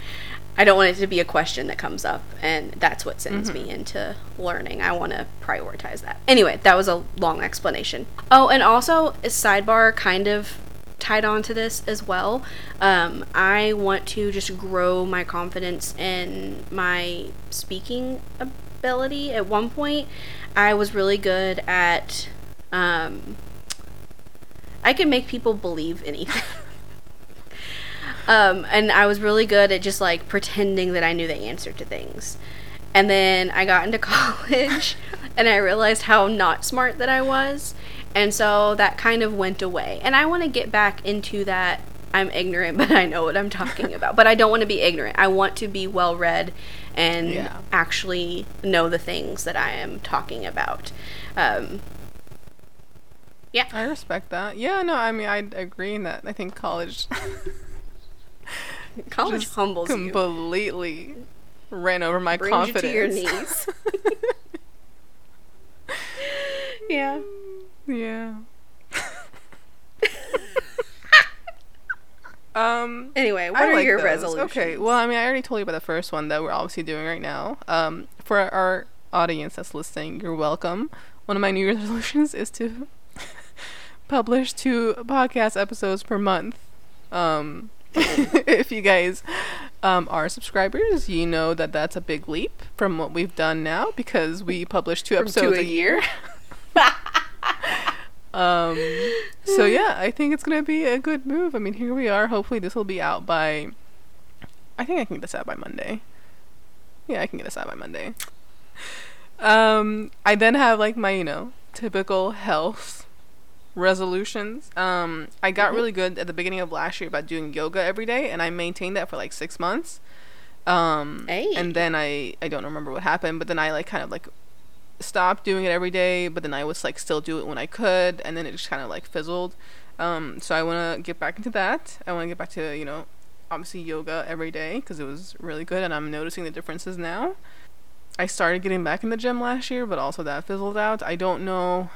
I don't want it to be a question that comes up, and that's what sends me into learning. I want to prioritize that. Anyway, that was a long explanation. Oh, and also, a sidebar kind of tied on to this as well. Um, I want to just grow my confidence in my speaking ability. At one point, I was really good at. Um, I could make people believe anything. [laughs] Um, and I was really good at just like pretending that I knew the answer to things. And then I got into [laughs] college and I realized how not smart that I was. And so that kind of went away. And I want to get back into that. I'm ignorant, [laughs] but I know what I'm talking [laughs] about. But I don't want to be ignorant. I want to be well read and Yeah. actually know the things that I am talking about. Um, yeah. I respect that. Yeah, no, I mean, I agree in that. I think college [laughs] College humbles you. completely ran over my Brings you confidence. to your knees. yeah. Yeah. [laughs] um. Anyway, what I are like your those. resolutions? Okay, well, I mean, I already told you about the first one that we're obviously doing right now. Um, for our audience that's listening, you're welcome. One of my New Year's [laughs] resolutions is to [laughs] publish two podcast episodes per month. Um, if you guys um, are subscribers, you know that that's a big leap from what we've done now because we publish two From two episodes a a year. Um, so yeah, I think it's gonna be a good move. I mean, here we are. Hopefully, this will be out by. I think I can get this out by Monday. Yeah, I can get this out by Monday. Um, I then have like my you know typical health resolutions. Um, I got Mhm. really good at the beginning of last year about doing yoga every day, and I maintained that for like six months. Um, Hey. and then I I don't remember what happened, but then I like kind of like stopped doing it every day, but then I was like still do it when I could, and then it just kind of like fizzled. Um, so I want to get back into that. I want to get back to you know obviously yoga every day because it was really good, and I'm noticing the differences now. I started getting back in the gym last year, but also that fizzled out. I don't know.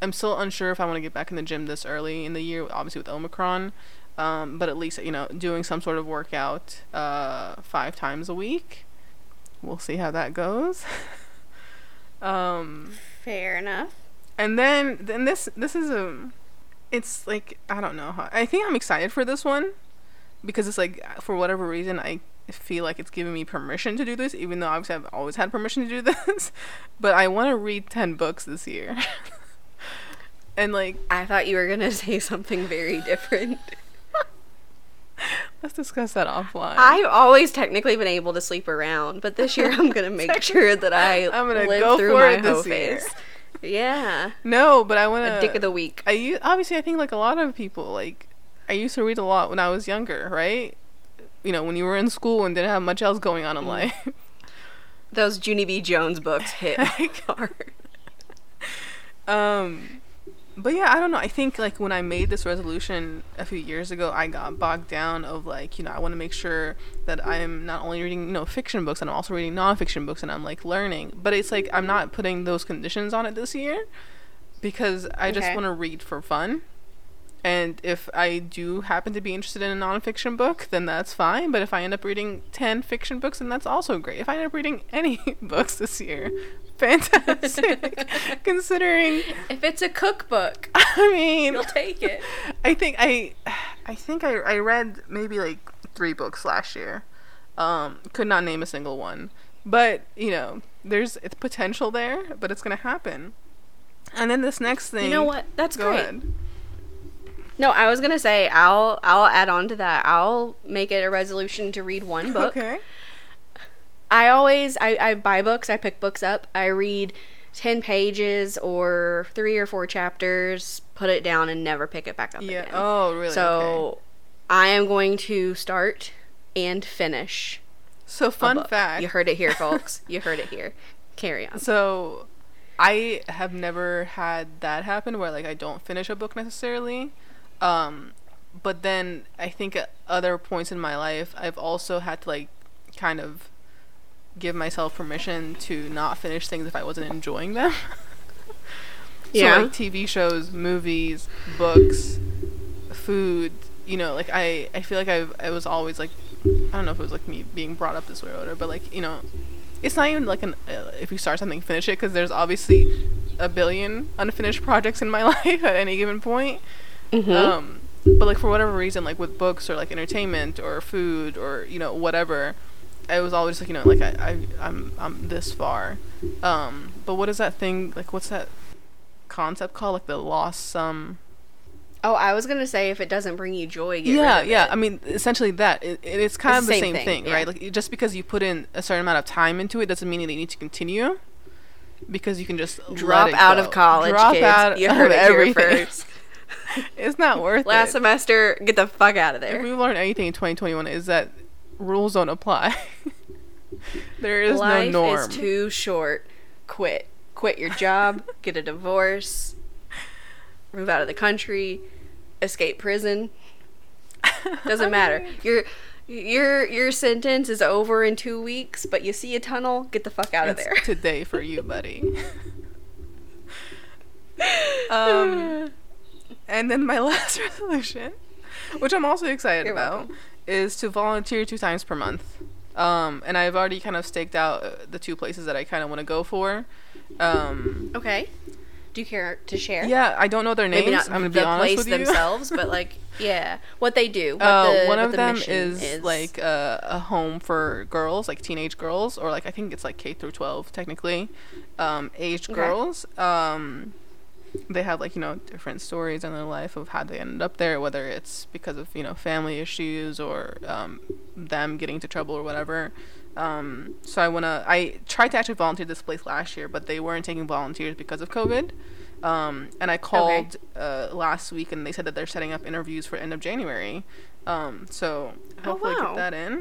I'm still unsure if I want to get back in the gym this early in the year, obviously with Omicron. Um, but at least you know doing some sort of workout uh, five times a week. We'll see how that goes. [laughs] um, Fair enough. and then then this this is a, it's like I don't know. How, I think I'm excited for this one, because it's like for whatever reason I feel like it's giving me permission to do this, even though obviously I've always had permission to do [laughs] this. but I want to read ten books this year. [laughs] and like I thought you were gonna [laughs] say something very different. [laughs] let's discuss that offline. I've always technically been able to sleep around, but this year I'm gonna make sure that I [laughs] I'm gonna live go through for my it this year. phase. Yeah, no, but I want a to dick of the week. I obviously I think like a lot of people like I used to read a lot when I was younger, right? You know, when you were in school and didn't have much else going on in Mm. life. [laughs] Those Junie B. Jones books hit hard. Um but yeah, I don't know. I think like when I made this resolution a few years ago, I got bogged down of like, you know, I want to make sure that I'm not only reading, you know, fiction books and I'm also reading nonfiction books and I'm like learning. But it's like I'm not putting those conditions on it this year because I just want to read for fun. And if I do happen to be interested in a nonfiction book, then that's fine. But if I end up reading 10 fiction books, then that's also great. If I end up reading [laughs] any books this year, [laughs] fantastic. [laughs] Considering, If it's a cookbook, I mean, you'll take it. I think I, I think I, I read maybe like three books last year. Um, could not name a single one, but you know, there's it's potential there, but it's gonna happen. And then this next thing, You know what? That's great. ahead. No, I was gonna say I'll I'll add on to that. I'll make it a resolution to read one book. Okay. I always I, I buy books, I pick books up, I read ten pages or three or four chapters, put it down and never pick it back up Yeah. again. Oh, really? so okay. I am going to start and finish. So fun fact. You heard it here, [laughs] folks. you heard it here. Carry on. So, I have never had that happen where like I don't finish a book necessarily. Um, but then I think at other points in my life I've also had to like kind of give myself permission to not finish things if I wasn't enjoying them. [laughs] Yeah. So like TV shows, movies, books, food, you know, like I I feel like I I was always like I don't know if it was like me being brought up this way or whatever, but like, you know, it's not even like an uh, if you start something finish it because there's obviously a billion unfinished [laughs] projects in my [laughs] life at any given point Mhm. um but like for whatever reason like with books or like entertainment or food or you know whatever i was always like you know like i, I i'm i'm this far um but what is that thing like what's that concept called like the lost sum oh, I was gonna say if it doesn't bring you joy, get yeah of yeah it. i mean essentially that it, it- it's kind It's of the same thing, thing, yeah. right like just because you put in a certain amount of time into it doesn't mean that you need to continue because you can just Drop out go. of college, drop kids. out you of heard it [laughs] everything. [laughs] it's not worth it. Last it semester, get the fuck out of If there. we've learned anything in 2021 is that rules don't apply. [laughs] there is Life no norm. Life is too short. Quit. Quit your job. [laughs] get a divorce. Move out of the country. Escape prison. Doesn't matter. Your your your sentence is over in two weeks, but you see a tunnel. Get the fuck out of It's there. today for you, buddy. um, and then my [laughs] last resolution, which I'm also excited You're about, welcome. is to volunteer two times per month. Um, and I've already kind of staked out uh, the two places that I kind of want to go for. Um, Okay. Do you care to share? yeah, I don't know their names. Maybe not I'm gonna be honest place with you. themselves, but like [laughs] yeah, what they do. What Uh, the, one of the them mission is, like uh, a home for girls, like teenage girls, or like I think it's like K through 12 technically, um, aged Okay. girls. Um, they have like you know different stories in their life of how they ended up there, whether it's because of you know family issues or um, them getting into trouble or whatever. Um, so I wanna. I tried to actually volunteer this place last year, but they weren't taking volunteers because of COVID. Um, and I called uh, last week, and they said that they're setting up interviews for end of January. Um, so hopefully Oh, wow. get that in.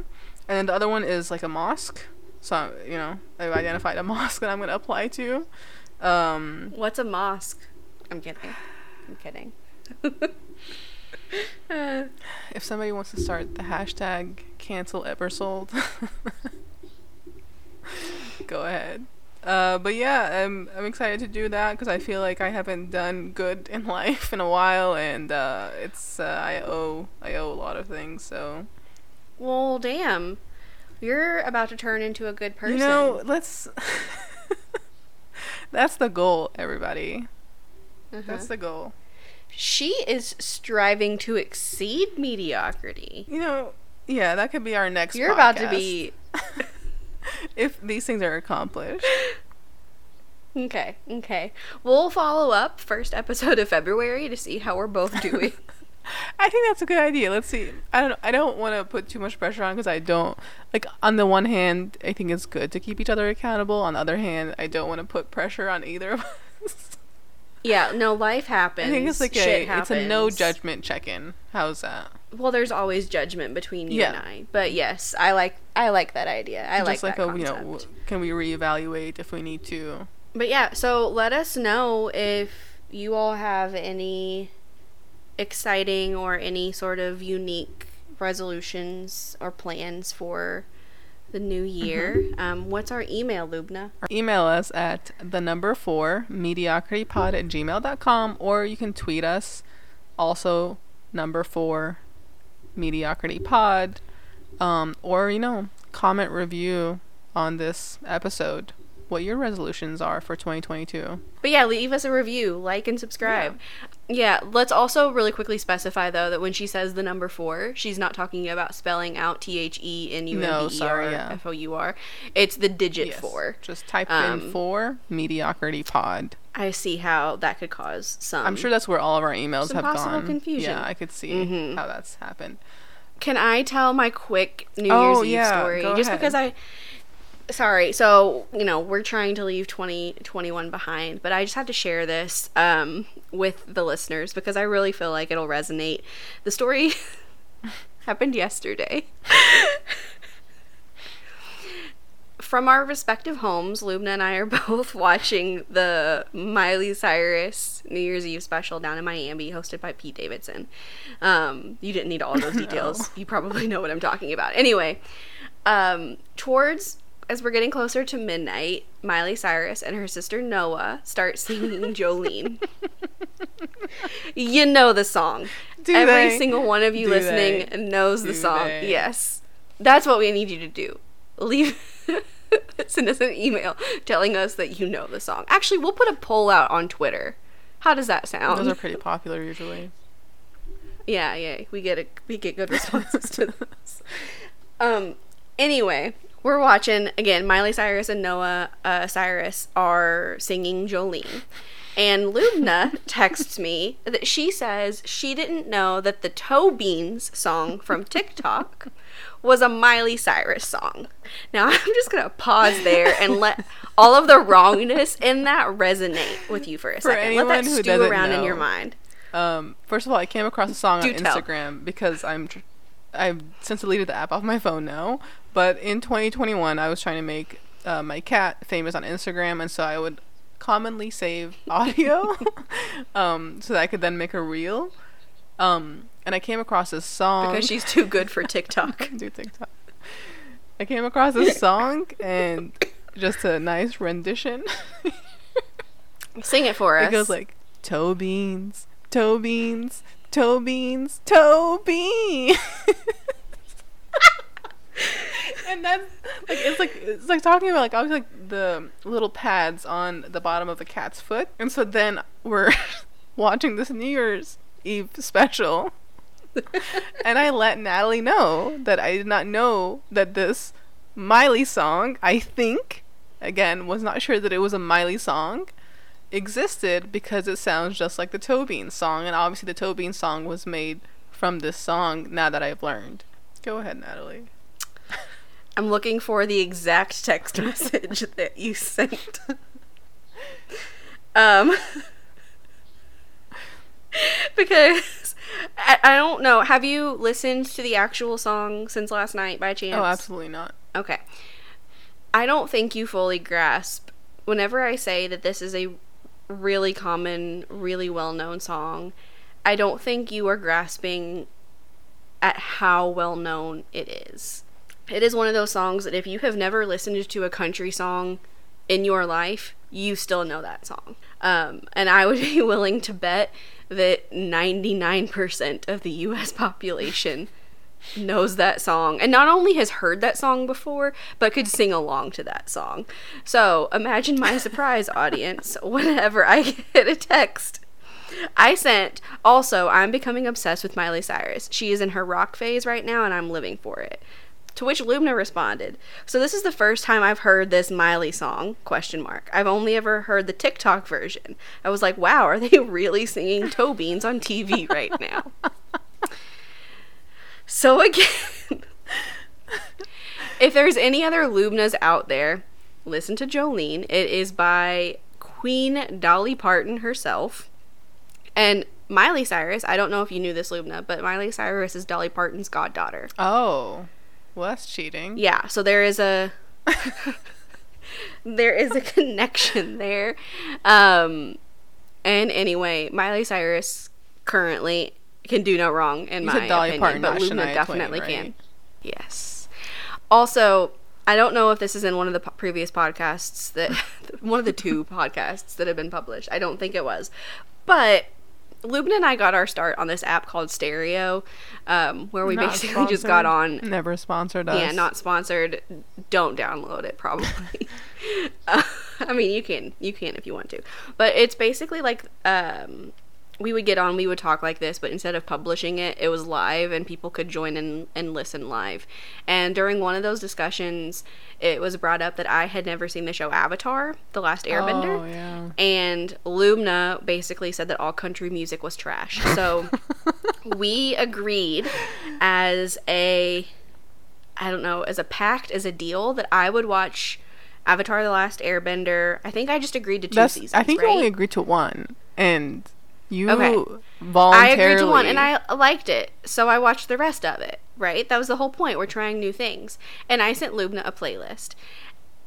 And then the other one is like a mosque. So you know, I've identified a [laughs] mosque that I'm gonna apply to. Um, What's a mosque? I'm kidding. I'm kidding. Uh, [laughs] if somebody wants to start the hashtag cancel Ebersold, [laughs] go ahead. Uh, but yeah, I'm I'm excited to do that because I feel like I haven't done good in [laughs] life in a while, and uh, it's uh, I owe I owe a lot of things. So well, damn. You're about to turn into a good person. you know, let's. That's the goal, everybody. Uh-huh. That's the goal. she is striving to exceed mediocrity. You know, yeah, that could be our next. You're about to be [laughs] if these things are accomplished. [laughs] okay. Okay, we'll follow up first episode of February to see how we're both doing. [laughs] I think that's a good idea. Let's see. I don't. I don't want to put too much pressure on because I don't like. On the one hand, I think it's good to keep each other accountable. On the other hand, I don't want to put pressure on either of us. Yeah, no, life happens. I think it's like Shit a. It's a no judgment check-in. How's that? Well, there's always judgment between you Yeah. and I, but yes, I like I like that idea. I like Just like that a you know, concept. can we reevaluate if we need to? But yeah, so let us know if you all have any exciting or any sort of unique resolutions or plans for the new year. Mm-hmm. Um, what's our email, Lubna? Email us at the number four mediocritypod at gmail.com or you can tweet us also number four mediocritypod um, or you know comment review on this episode what your resolutions are for 2022 But yeah, leave us a review, like and subscribe. Yeah. let's also really quickly specify though that when she says the number four, she's not talking about spelling out T H E N U M B E R. F O U R. It's the digit Yes. four. just type Um, in four mediocrity pod I see how that could cause some. i'm sure that's where all of our emails some have possible gone confusion. yeah i could see Mhm. how that's happened Can I tell my quick New Oh, Year's Eve yeah, story? Just ahead. because I. Sorry, so, you know, we're trying to leave 2021 behind, but I just had to share this um, with the listeners because I really feel like it'll resonate. The story [laughs] happened yesterday. [laughs] From our respective homes, Lubna and I are [laughs] both watching the Miley Cyrus New Year's Eve special down in Miami, hosted by Pete Davidson. Um, you didn't need all those details. You probably know what I'm talking about. Anyway, um, towards as we're getting closer to midnight, Miley Cyrus and her sister Noah start singing [laughs] Jolene. you know the song. Do Every they? single one of you Do listening they? knows the song. they? Yes. That's what we need you to do. Leave [laughs] send us an email telling us that you know the song. Actually, we'll put a poll out on Twitter. How does that sound? those are pretty popular usually Yeah, yeah, we get a we get good [laughs] responses to those. Um, anyway, we're watching again. Miley Cyrus and Noah uh, Cyrus are singing Jolene, and Lubna [laughs] texts me that she says she didn't know that the Toe Beans song from TikTok was a Miley Cyrus song. Now [laughs] I'm just gonna pause there and let all of the wrongness in that resonate with you for a For second. Let that stew around in your mind. Um, first of all, I came across a song Do on tell. Instagram because I'm, tr- I've since deleted the app off my phone now. But in 2021, I was trying to make uh, my cat famous on Instagram, and so I would commonly save [laughs] audio, [laughs] um, so that I could then make a reel. Um, and I came across this song Because she's too good for TikTok. [laughs] do TikTok. I came across this song and just a nice rendition. Sing it for us. It goes like toe beans, toe beans, toe beans, toe beans. [laughs] and that's like it's like it's like talking about like obviously like the little pads on the bottom of the cat's foot. And so then we're [laughs] watching this New Year's Eve special. [laughs] and I let Natalie know that I did not know that this Miley song, I think, again, was not sure that it was a Miley song. existed because it sounds just like the Toe Beans song, and obviously the Toe Beans song was made from this song. Now that I've learned, go ahead, Natalie. I'm looking for the exact text [laughs] message that you sent. um, [laughs] because I, I don't know. Have you listened to the actual song since last night by chance? Oh, absolutely not. Okay. I don't think you fully grasp. Whenever I say that this is a really common, really well known song, I don't think you are grasping at how well known it is. It is one of those songs that if you have never listened to a country song in your life, you still know that song. Um, and I would [laughs] be willing to bet that 99% of the US [laughs] population knows that song and not only has heard that song before, but could sing along to that song. So imagine my [laughs] surprise, audience, whenever I get a text. I sent, also, I'm becoming obsessed with Miley Cyrus. She is in her rock phase right now, and I'm living for it. To which Lubna responded, "So this is the first time I've heard this Miley song?" Question mark. I've only ever heard the TikTok version. I was like, "Wow, are they [laughs] really singing toe beans on TV right now?" so again, [laughs] if there's any other Lubnas out there, listen to Jolene. It is by Queen Dolly Parton herself. And Miley Cyrus, I don't know if you knew this, Lubna, but Miley Cyrus is Dolly Parton's goddaughter. Oh, well, that's cheating. Yeah, so there is a [laughs] there is a connection there. Um and anyway, Miley Cyrus currently can do no wrong in You my opinion, Parton, but Lubna definitely Twain, can. Yes. Also, I don't know if this is in one of the po- previous podcasts that [laughs] one of the two [laughs] podcasts that have been published. I don't think it was. But Lubna and I got our start on this app called Stereo, um, where we Not basically just got on. Never sponsored us. yeah, not sponsored. Don't download it. Probably. [laughs] uh, I mean, you can, you can if you want to, but it's basically like um, we would get on, we would talk like this, but instead of publishing it, it was live, and people could join in and listen live. And during one of those discussions, it was brought up that I had never seen the show Avatar: The Last Airbender. Oh, yeah. And Lubna basically said that all country music was trash. So [laughs] we agreed as a I don't know, as a pact, as a deal that I would watch Avatar: The Last Airbender. I think I just agreed to two That's, seasons. I think right? you only agreed to one, and you Okay. I agreed to one, and I liked it, so I watched the rest of it. Right, that was the whole point. We're trying new things, and I sent Lubna a playlist.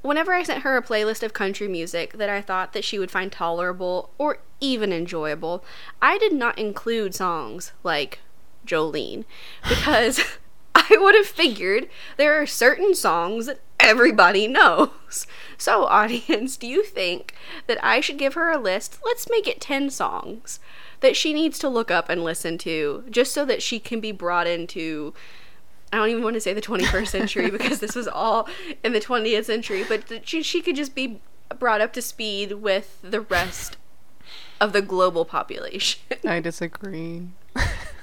Whenever I sent her a playlist of country music that I thought that she would find tolerable or even enjoyable, I did not include songs like Jolene because [laughs] I would have figured there are certain songs that everybody knows. So, audience, do you think that I should give her a list? Let's make it 10 songs that she needs to look up and listen to just so that she can be brought into I don't even want to say the 21st century [laughs] because this was all in the 20th century, but that she, she could just be brought up to speed with the rest of the global population. I disagree. [laughs]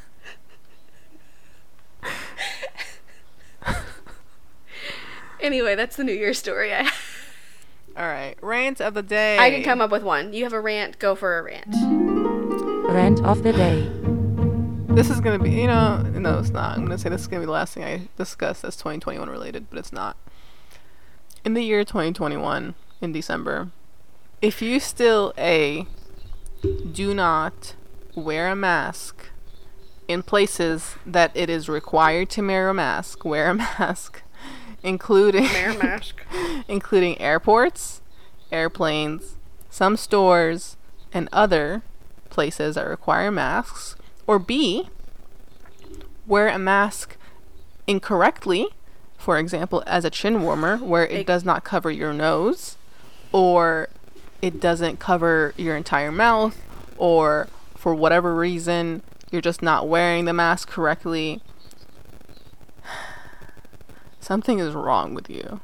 anyway, that's the New Year's story. I, [laughs] All right, rant of the day. I can come up with one. You have a rant, go for a rant. Rant of the day. This is gonna be, you know, no, it's not. I'm gonna say this is gonna be the last thing I discuss that's 2021 related, but it's not. In the year 2021, in December, if you still a do not wear a mask in places that it is required to wear a mask, wear a [laughs] mask, including [laughs] mask. including airports, airplanes, some stores, and other places that require masks. Or B, wear a mask incorrectly, for example, as a chin warmer, where it does not cover your nose, or it doesn't cover your entire mouth, or for whatever reason, you're just not wearing the mask correctly. Something is wrong with you.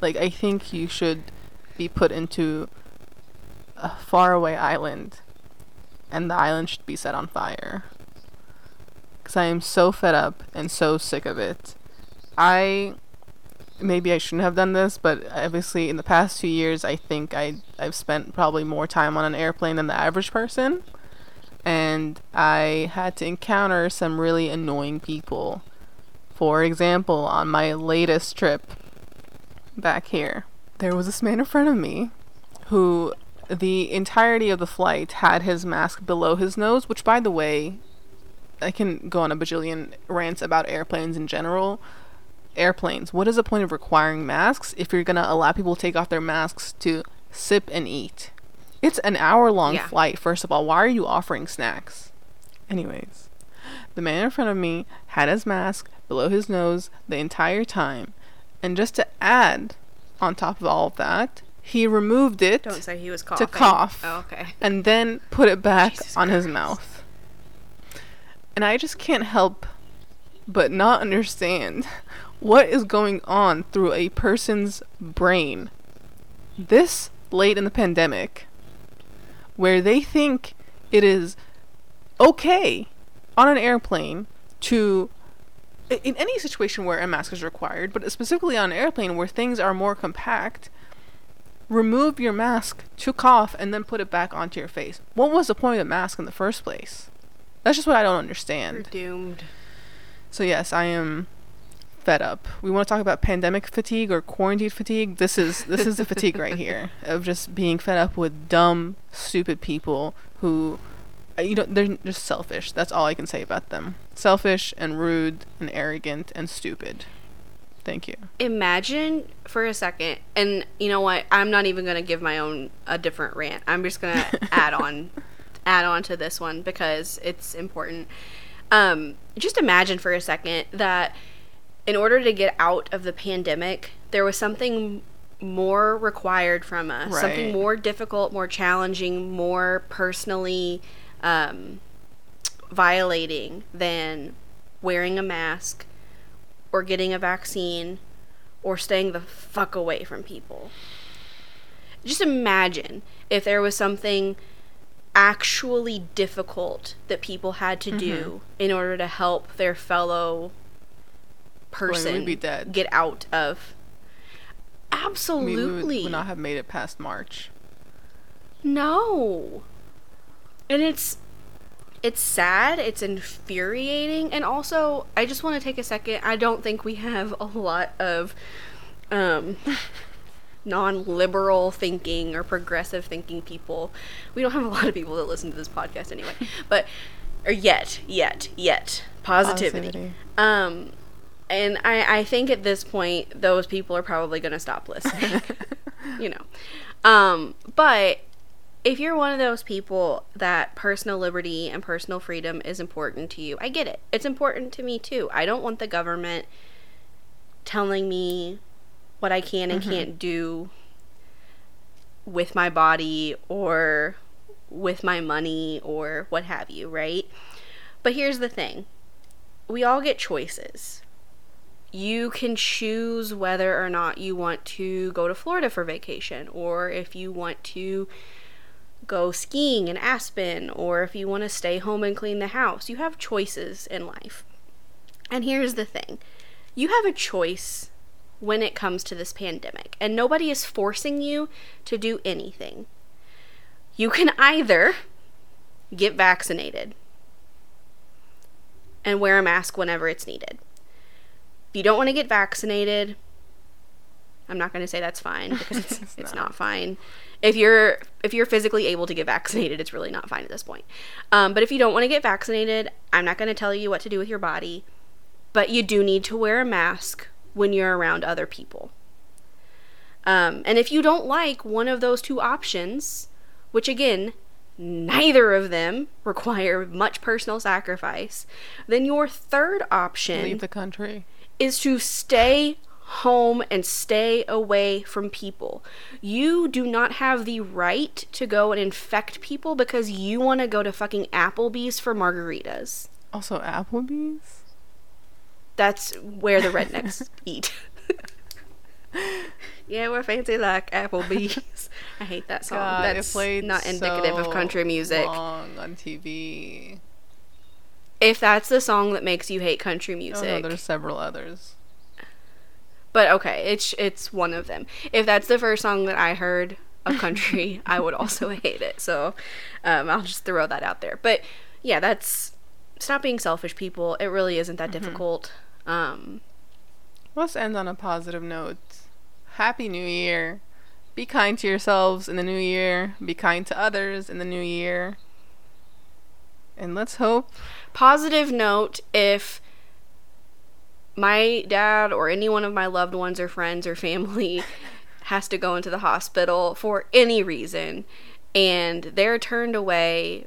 Like, I think you should be put into a faraway island and the island should be set on fire. Because I am so fed up and so sick of it. I maybe I shouldn't have done this, but obviously in the past two years, I think I I've spent probably more time on an airplane than the average person, and I had to encounter some really annoying people. For example, on my latest trip back here, there was this man in front of me who the entirety of the flight had his mask below his nose, which by the way, I can go on a bajillion rants about airplanes in general. Airplanes, what is the point of requiring masks if you're gonna allow people to take off their masks to sip and eat? It's an hour long Yeah. flight, first of all. Why are you offering snacks? Anyways, the man in front of me had his mask below his nose the entire time. And just to add on top of all of that, he removed it Don't say he was coughing. cough. Oh, okay. and then put it back Jesus on his mouth. And I just can't help but not understand [laughs] what is going on through a person's brain this late in the pandemic where they think it is okay on an airplane to in any situation where a mask is required, but specifically on an airplane where things are more compact, remove your mask to cough and then put it back onto your face. What was the point of the mask in the first place? That's just what I don't You're understand. doomed. So yes, I am fed up. We want to talk about pandemic fatigue or quarantine fatigue. This is this is the fatigue right here [laughs] of just being fed up with dumb, stupid people who you know they're just selfish. That's all I can say about them. Selfish and rude and arrogant and stupid. Thank you. Imagine for a second, and you know what? I'm not even gonna give my own a different rant. I'm just gonna [laughs] add on, add on to this one because it's important. Um, just imagine for a second that in order to get out of the pandemic, there was something more required from us, something more difficult, more challenging, more personally um, violating than wearing a mask or getting a vaccine or staying the fuck away from people. Just imagine if there was something actually difficult that people had to do in order to help their fellow person be dead. get out of. We- we Absolutely. would, would not have made it past March. No. And it's it's sad, it's infuriating, and also I just want to take a second. I don't think we have a lot of um [laughs] non-liberal thinking or progressive thinking people. We don't have a lot of people that listen to this podcast anyway. But or yet, yet, yet positivity. Positivity. Um and I, I think at this point those people are probably going to stop listening [laughs] you know. Um, but if you're one of those people that personal liberty and personal freedom is important to you, I get it. It's important to me too. I don't want the government telling me what I can and mm-hmm. can't do with my body or with my money or what have you, right? But here's the thing we all get choices you can choose whether or not you want to go to Florida for vacation, or if you want to go skiing in Aspen, or if you want to stay home and clean the house. You have choices in life. And here's the thing you have a choice when it comes to this pandemic, and nobody is forcing you to do anything. You can either get vaccinated and wear a mask whenever it's needed. If you don't want to get vaccinated, I'm not going to say that's fine because it's, [laughs] It's it's, not. not. fine. If you're if you're physically able to get vaccinated, it's really not fine at this point. Um, but if you don't want to get vaccinated, I'm not going to tell you what to do with your body. But you do need to wear a mask when you're around other people. Um, and if you don't like one of those two options, which again, neither of them require much personal sacrifice, then your third option Leave the country. is to stay home and stay away from people. You do not have the right to go and infect people because you want to go to fucking Applebee's for margaritas. Also, Applebee's. That's where the rednecks [laughs] eat. yeah, we're fancy like Applebee's. I hate that song. God, That's not indicative of country music. Long on TV. If that's the song that makes you hate country Oh music, no, there's several others. But okay, it's it's one of them. If that's the first song that I heard of [laughs] country, I would also hate it. So um, I'll just throw that out there. But yeah, that's stop being selfish, people. It really isn't that difficult. Um, Let's end on a positive note. Happy New Year. Be kind to yourselves in the new year. Be kind to others in the new year. And let's hope. positive note if my dad or any one of my loved ones or friends or family [laughs] has to go into the hospital for any reason and they're turned away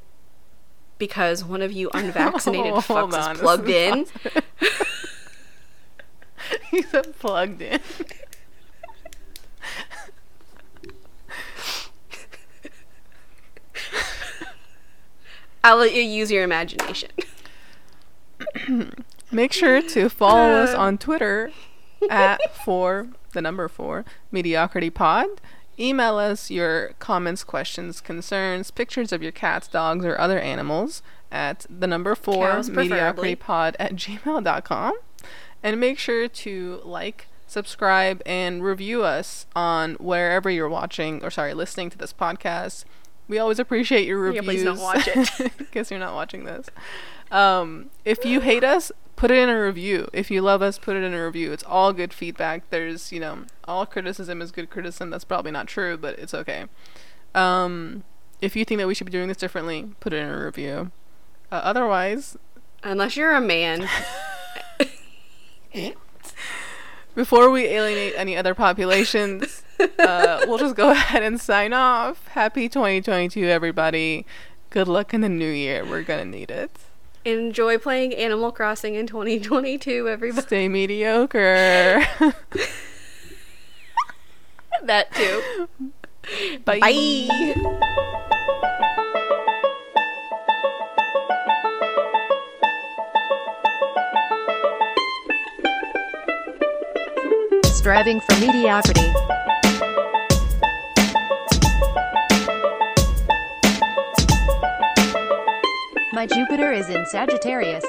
because one of you [laughs] oh, unvaccinated Oh, fucks on, is plugged is in. [laughs] He said plugged in. I'll let you use your imagination. [clears throat] Make sure to follow us [laughs] on Twitter at four the number four mediocrity pod. Email us your comments, questions, concerns, pictures of your cats, dogs, or other animals at the number four mediocrity pod at gmail.com. And make sure to like, subscribe, and review us on wherever you're watching or sorry, listening to this podcast. We always appreciate your reviews. Yeah, please don't watch it. [laughs] because you're not watching this. Um, if you hate us, put it in a review. If you love us, put it in a review. It's all good feedback. There's, you know, all criticism is good criticism. That's probably not true, but it's okay. Um, if you think that we should be doing this differently, put it in a review. Uh, otherwise, Unless you're a man. [laughs] before we alienate any other populations, uh, [laughs] we'll just go ahead and sign off. Happy 2022, everybody. Good luck in the new year. We're gonna need it. Enjoy playing Animal Crossing in 2022, everybody. Stay mediocre. [laughs] That too. Bye. Bye. Striving for mediocrity. My Jupiter is in Sagittarius.